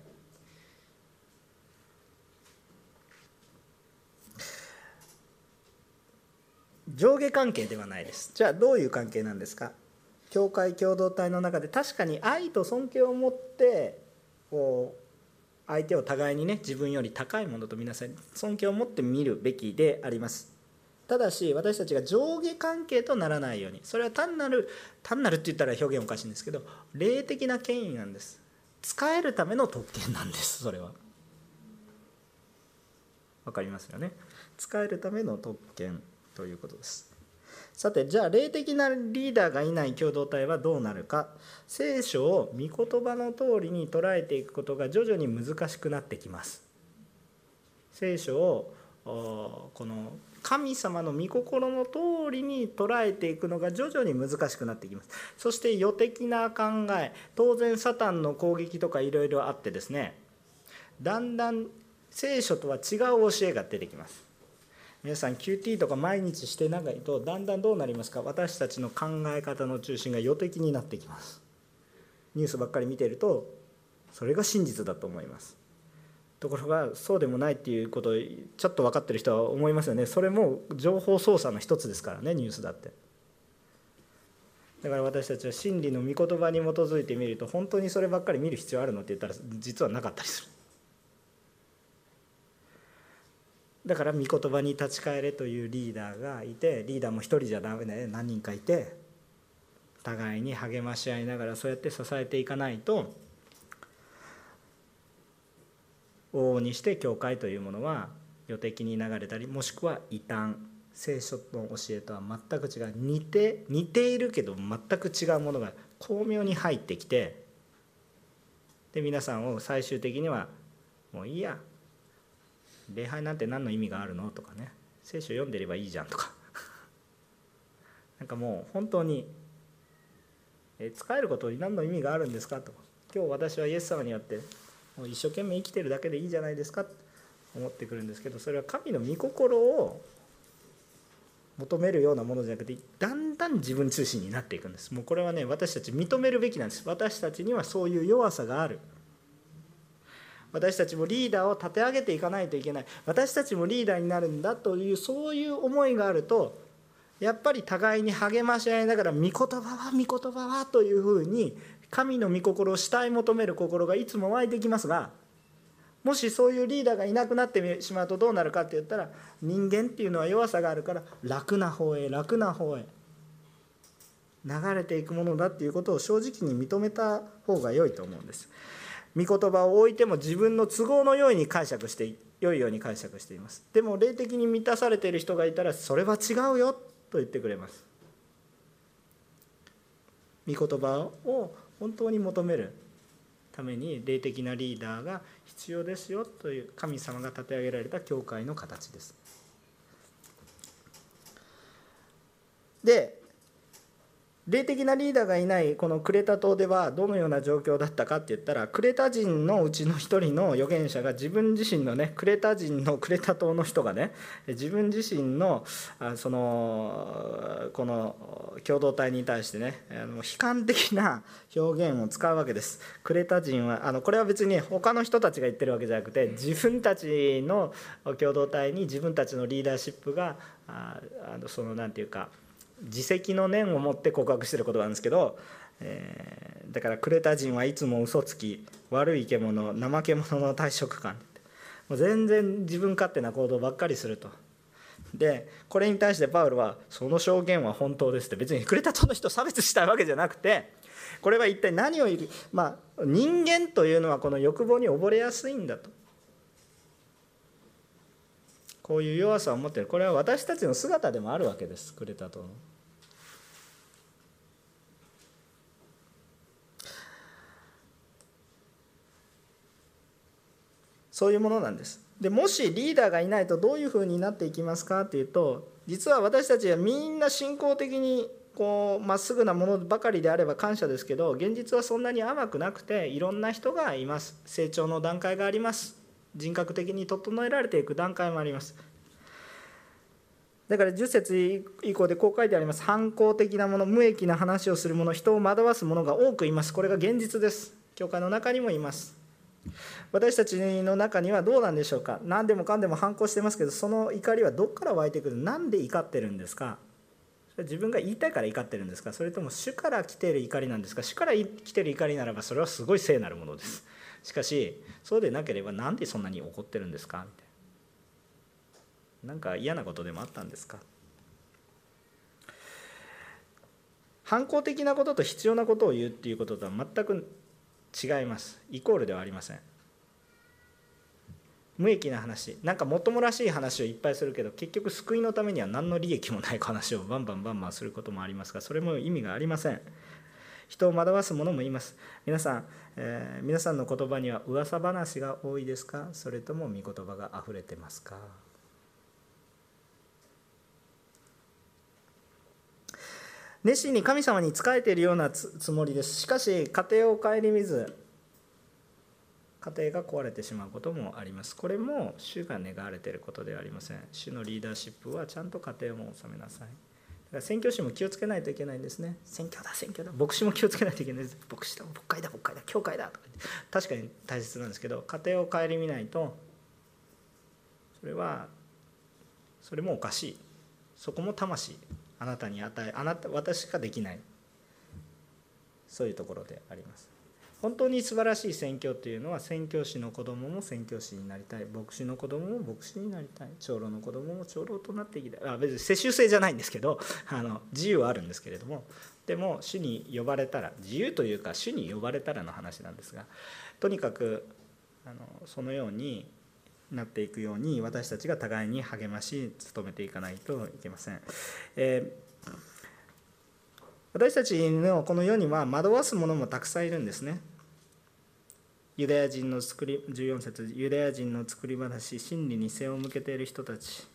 S1: 上下関係ではないです。じゃあどういう関係なんですか？教会共同体の中で確かに愛と尊敬を持ってこう相手を互いにね自分より高いものと皆さん尊敬を持って見るべきであります。ただし私たちが上下関係とならないようにそれは単なる単なるって言ったら表現おかしいんですけど霊的な権威なんです。使えるための特権なんですそれは。分かりますよね。使えるための特権ということです。さてじゃあ霊的なリーダーがいない共同体はどうなるか。聖書を御言葉の通りに捉えていくことが徐々に難しくなってきます。聖書をこの神様の御心の通りに捉えていくのが徐々に難しくなってきます。そして予的な考え当然サタンの攻撃とかいろいろあってですねだんだん聖書とは違う教えが出てきます。皆さん QT とか毎日してないとだんだんどうなりますか？私たちの考え方の中心が予的になってきます。ニュースばっかり見てるとそれが真実だと思います。ところがそうでもないっていうことをちょっと分かってる人は思いますよね。それも情報操作の一つですからねニュースだって。だから私たちは真理の御言葉に基づいてみると本当にそればっかり見る必要あるのって言ったら実はなかったりする。だから御言葉に立ち返れというリーダーがいてリーダーも一人じゃダメで何人かいて互いに励まし合いながらそうやって支えていかないと往々にして教会というものは予的に流れたりもしくは異端。聖書の教えとは全く違う。似て似ているけど全く違うものが巧妙に入ってきてで皆さんを最終的にはもういいや。礼拝なんて何の意味があるの？とかね。聖書読んでればいいじゃんとか。なんかもう本当にえ使えることに何の意味があるんですかと。今日私はイエス様によってもう一生懸命生きてるだけでいいじゃないですか。と思ってくるんですけどそれは神の御心を求めるようなものじゃなくてだんだん自分中心になっていくんです。もうこれはね私たち認めるべきなんです。私たちにはそういう弱さがある。私たちもリーダーを立て上げていかないといけない私たちもリーダーになるんだというそういう思いがあるとやっぱり互いに励まし合いながら「御言葉は御言葉は」というふうに神の御心を慕い求める心がいつも湧いてきますがもしそういうリーダーがいなくなってしまうとどうなるかって言ったら人間っていうのは弱さがあるから楽な方へ楽な方へ流れていくものだっていうことを正直に認めた方が良いと思うんです。御言葉を置いても自分の都合のように解釈して良いように解釈しています。でも霊的に満たされている人がいたらそれは違うよと言ってくれます。御言葉を本当に求めるために霊的なリーダーが必要ですよという神様が立て上げられた教会の形です。で霊的なリーダーがいないこのクレタ島ではどのような状況だったかって言ったらクレタ人のうちの一人の預言者が自分自身のねクレタ人のクレタ島の人がね自分自身のそのこの共同体に対してね悲観的な表現を使うわけです。クレタ人はあのこれは別に他の人たちが言ってるわけじゃなくて自分たちの共同体に自分たちのリーダーシップがあのその何て言うか自責の念を持って告白してることなんですけど、えー、だからクレタ人はいつも嘘つき悪い生物怠け者の退職感。もう全然自分勝手な行動ばっかりすると。でこれに対してパウロは「その証言は本当です」って。別にクレタ島の人を差別したいわけじゃなくてこれは一体何を言うまあ人間というのはこの欲望に溺れやすいんだと。こういう弱さを持っているこれは私たちの姿でもあるわけですクレタ島の。そういうものなんです。でもしリーダーがいないとどういうふうになっていきますかっていうと実は私たちはみんな信仰的にこうまっすぐなものばかりであれば感謝ですけど現実はそんなに甘くなくていろんな人がいます成長の段階があります人格的に整えられていく段階もあります。だから10節以降でこう書いてあります。反抗的なもの無益な話をする者人を惑わす者が多くいます。これが現実です。教会の中にもいます。私たちの中にはどうなんでしょうか。何でもかんでも反抗してますけどその怒りはどこから湧いてくる？何で怒ってるんですか？自分が言いたいから怒ってるんですか？それとも主から来てる怒りなんですか？主から来てる怒りならばそれはすごい聖なるものです。しかしそうでなければ何でそんなに怒ってるんですか？みたいな。なんか嫌なことでもあったんですか？反抗的なことと必要なことを言うっていうこととは全く違います。イコールではありません。無益な話。なんかもっともらしい話をいっぱいするけど結局救いのためには何の利益もない話をバンバンバンバンすることもありますがそれも意味がありません。人を惑わす者もいます。皆さん、えー、皆さんの言葉には噂話が多いですか？それとも御言葉があふれてますか？熱心に神様に仕えているようなつもりです。しかし家庭を顧みず家庭が壊れてしまうこともあります。これも主が願われていることではありません。主のリーダーシップはちゃんと家庭も収めなさい。宣教師も気をつけないといけないんですね。宣教だ宣教だ。牧師も気をつけないといけないです。牧師だ牧会だ牧会だ。教会だとか確かに大切なんですけど家庭を顧みないとそれはそれもおかしい。そこも魂あなたに与えあなた私しかできない。そういうところであります。本当に素晴らしい宣教というのは宣教師の子供も宣教師になりたい牧師の子供も牧師になりたい長老の子供も長老となっていきたいあ別に世襲制じゃないんですけどあの自由はあるんですけれどもでも主に呼ばれたら自由というか主に呼ばれたらの話なんですがとにかくあのそのようになっていくように私たちが互いに励まし努めていかないといけません。えー、私たちのこの世には惑わす者もたくさんいるんですね。ユダヤ人の作り14節ユダヤ人の作り話真理に背を向けている人たち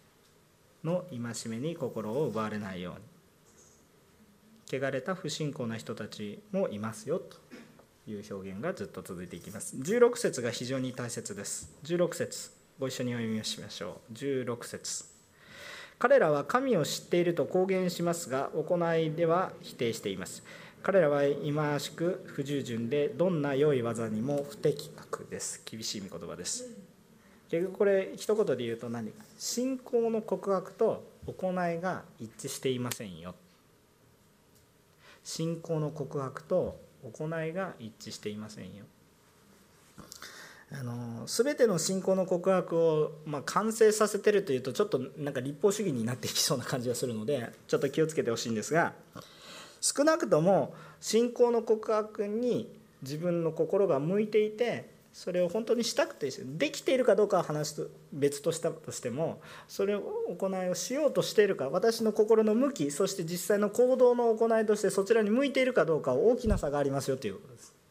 S1: の戒めに心を奪われないように。汚れた不信仰な人たちもいますよという表現がずっと続いていきます。16節が非常に大切です。16節ご一緒にお読みしましょう。16節。彼らは神を知っていると公言しますが行いでは否定しています。彼らは忌まわしく不従順でどんな良い技にも不適格です。厳しい御言葉です。結局これ一言で言うと何か。信仰の告白と行いが一致していませんよ。信仰の告白と行いが一致していませんよ。あの全ての信仰の告白を、まあ、完成させてるというとちょっとなんか立法主義になっていきそうな感じがするので ちょっと気をつけてほしいんですが少なくとも信仰の告白に自分の心が向いていてそれを本当にしたくてできているかどうかは話と別としたとしてもそれを行いをしようとしているか私の心の向きそして実際の行動の行いとしてそちらに向いているかどうか大きな差がありますよということです。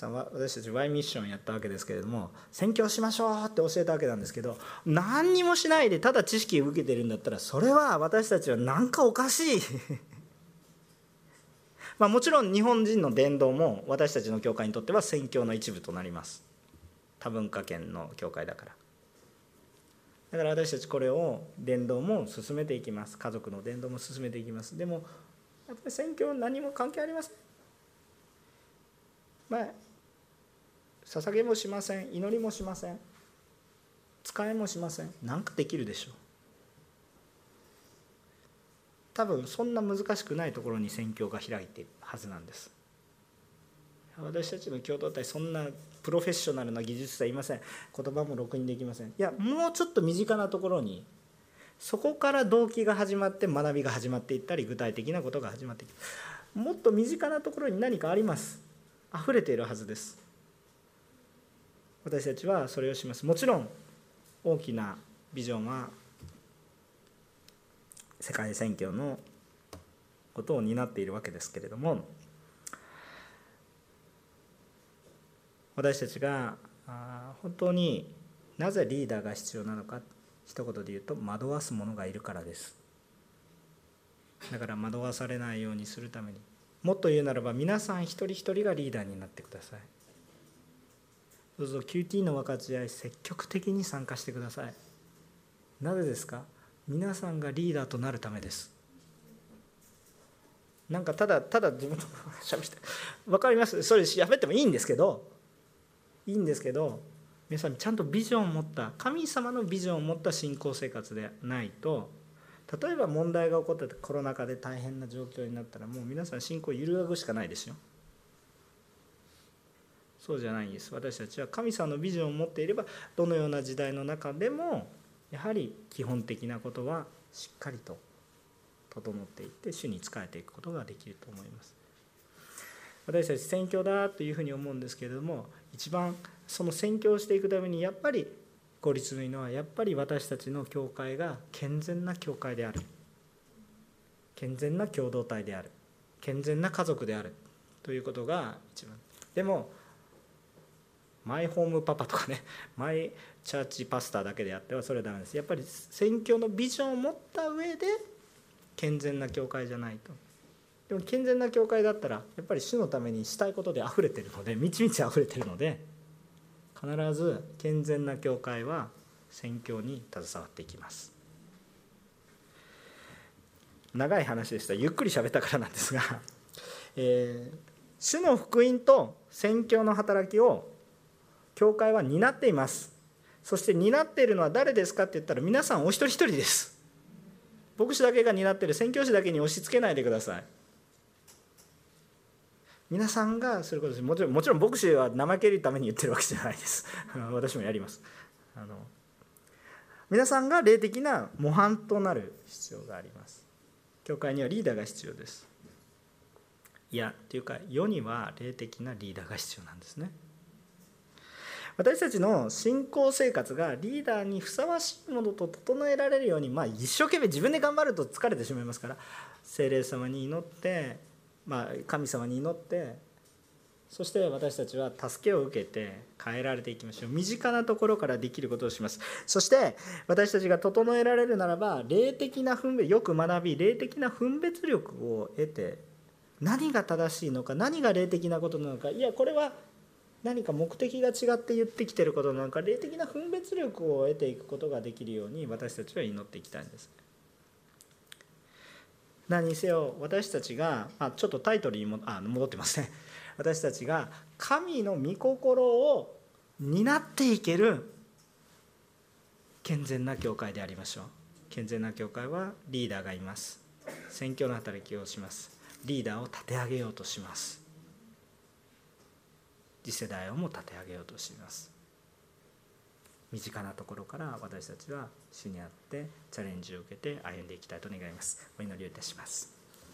S1: さん私たち Y ミッションやったわけですけれども宣教しましょうって教えたわけなんですけど何にもしないでただ知識を受けてるんだったらそれは私たちは何かおかしい。まあもちろん日本人の伝道も私たちの教会にとっては宣教の一部となります。多文化圏の教会だから。だから私たちこれを伝道も進めていきます。家族の伝道も進めていきます。でもやっぱり宣教何も関係ありません。まあ捧げもしません祈りもしません使いもしません何かできるでしょう。多分そんな難しくないところに宣教が開いているはずなんです。私たちの共同体そんなプロフェッショナルな技術者いません。言葉もろくにできません。いやもうちょっと身近なところにそこから動機が始まって学びが始まっていったり具体的なことが始まっていく。もっと身近なところに何かあります。溢れているはずです私たちはそれをします。もちろん大きなビジョンは世界選挙のことを担っているわけですけれども私たちが本当になぜリーダーが必要なのか一言で言うと惑わす者がいるからです。だから惑わされないようにするためにもっと言うならば皆さん一人一人がリーダーになってください。どうぞ QT の分かち合い積極的に参加してください。なぜですか？皆さんがリーダーとなるためです。なんかただただ自分のしゃべって分かります？それ喋ってもいいんですけどいいんですけど皆さんちゃんとビジョンを持った神様のビジョンを持った信仰生活でないと例えば問題が起こっててコロナ禍で大変な状況になったらもう皆さん信仰揺るがくしかないですよ。そうじゃないんです。私たちは神様のビジョンを持っていればどのような時代の中でもやはり基本的なことはしっかりと整っていって主に仕えていくことができると思います。私たち宣教だというふうに思うんですけれども一番その宣教していくためにやっぱり効率のいいのはやっぱり私たちの教会が健全な教会である。健全な共同体である。健全な家族である。ということが一番。でもマイホームパパとかね マイチャーチパスタだけであってはそれはダメです。やっぱり宣教のビジョンを持った上で健全な教会じゃないと。でも健全な教会だったらやっぱり主のためにしたいことで溢れてるので満ち満ち溢れてるので必ず健全な教会は宣教に携わっていきます。長い話でした。ゆっくり喋ったからなんですが、えー、主の福音と宣教の働きを教会は担っています。そして担っているのは誰ですかって言ったら皆さんお一人一人です。牧師だけが担っている宣教師だけに押し付けないでください。皆さんがすることですもちろんもちろん牧師は怠けるために言ってるわけじゃないです。私もやります。あの皆さんが霊的な模範となる必要があります。教会にはリーダーが必要です。いやっていうか世には霊的なリーダーが必要なんですね。私たちの信仰生活がリーダーにふさわしいものと整えられるように、まあ、一生懸命自分で頑張ると疲れてしまいますから精霊様に祈って、まあ、神様に祈ってそして私たちは助けを受けて変えられていきましょう。身近なところからできることをします。そして私たちが整えられるならば霊的な分別よく学び霊的な分別力を得て何が正しいのか何が霊的なことなのかいやこれは何か目的が違って言ってきてることなんか霊的な分別力を得ていくことができるように私たちは祈っていきたいんです。何せよ私たちが、まあ、ちょっとタイトルにもあ戻ってますね。私たちが神の御心を担っていける健全な教会でありましょう。健全な教会はリーダーがいます。宣教の働きをします。リーダーを立て上げようとします。次世代をも立て上げようとします。身近なところから私たちは主にあってチャレンジを受けて歩んでいきたいと願います。お祈りをいたします。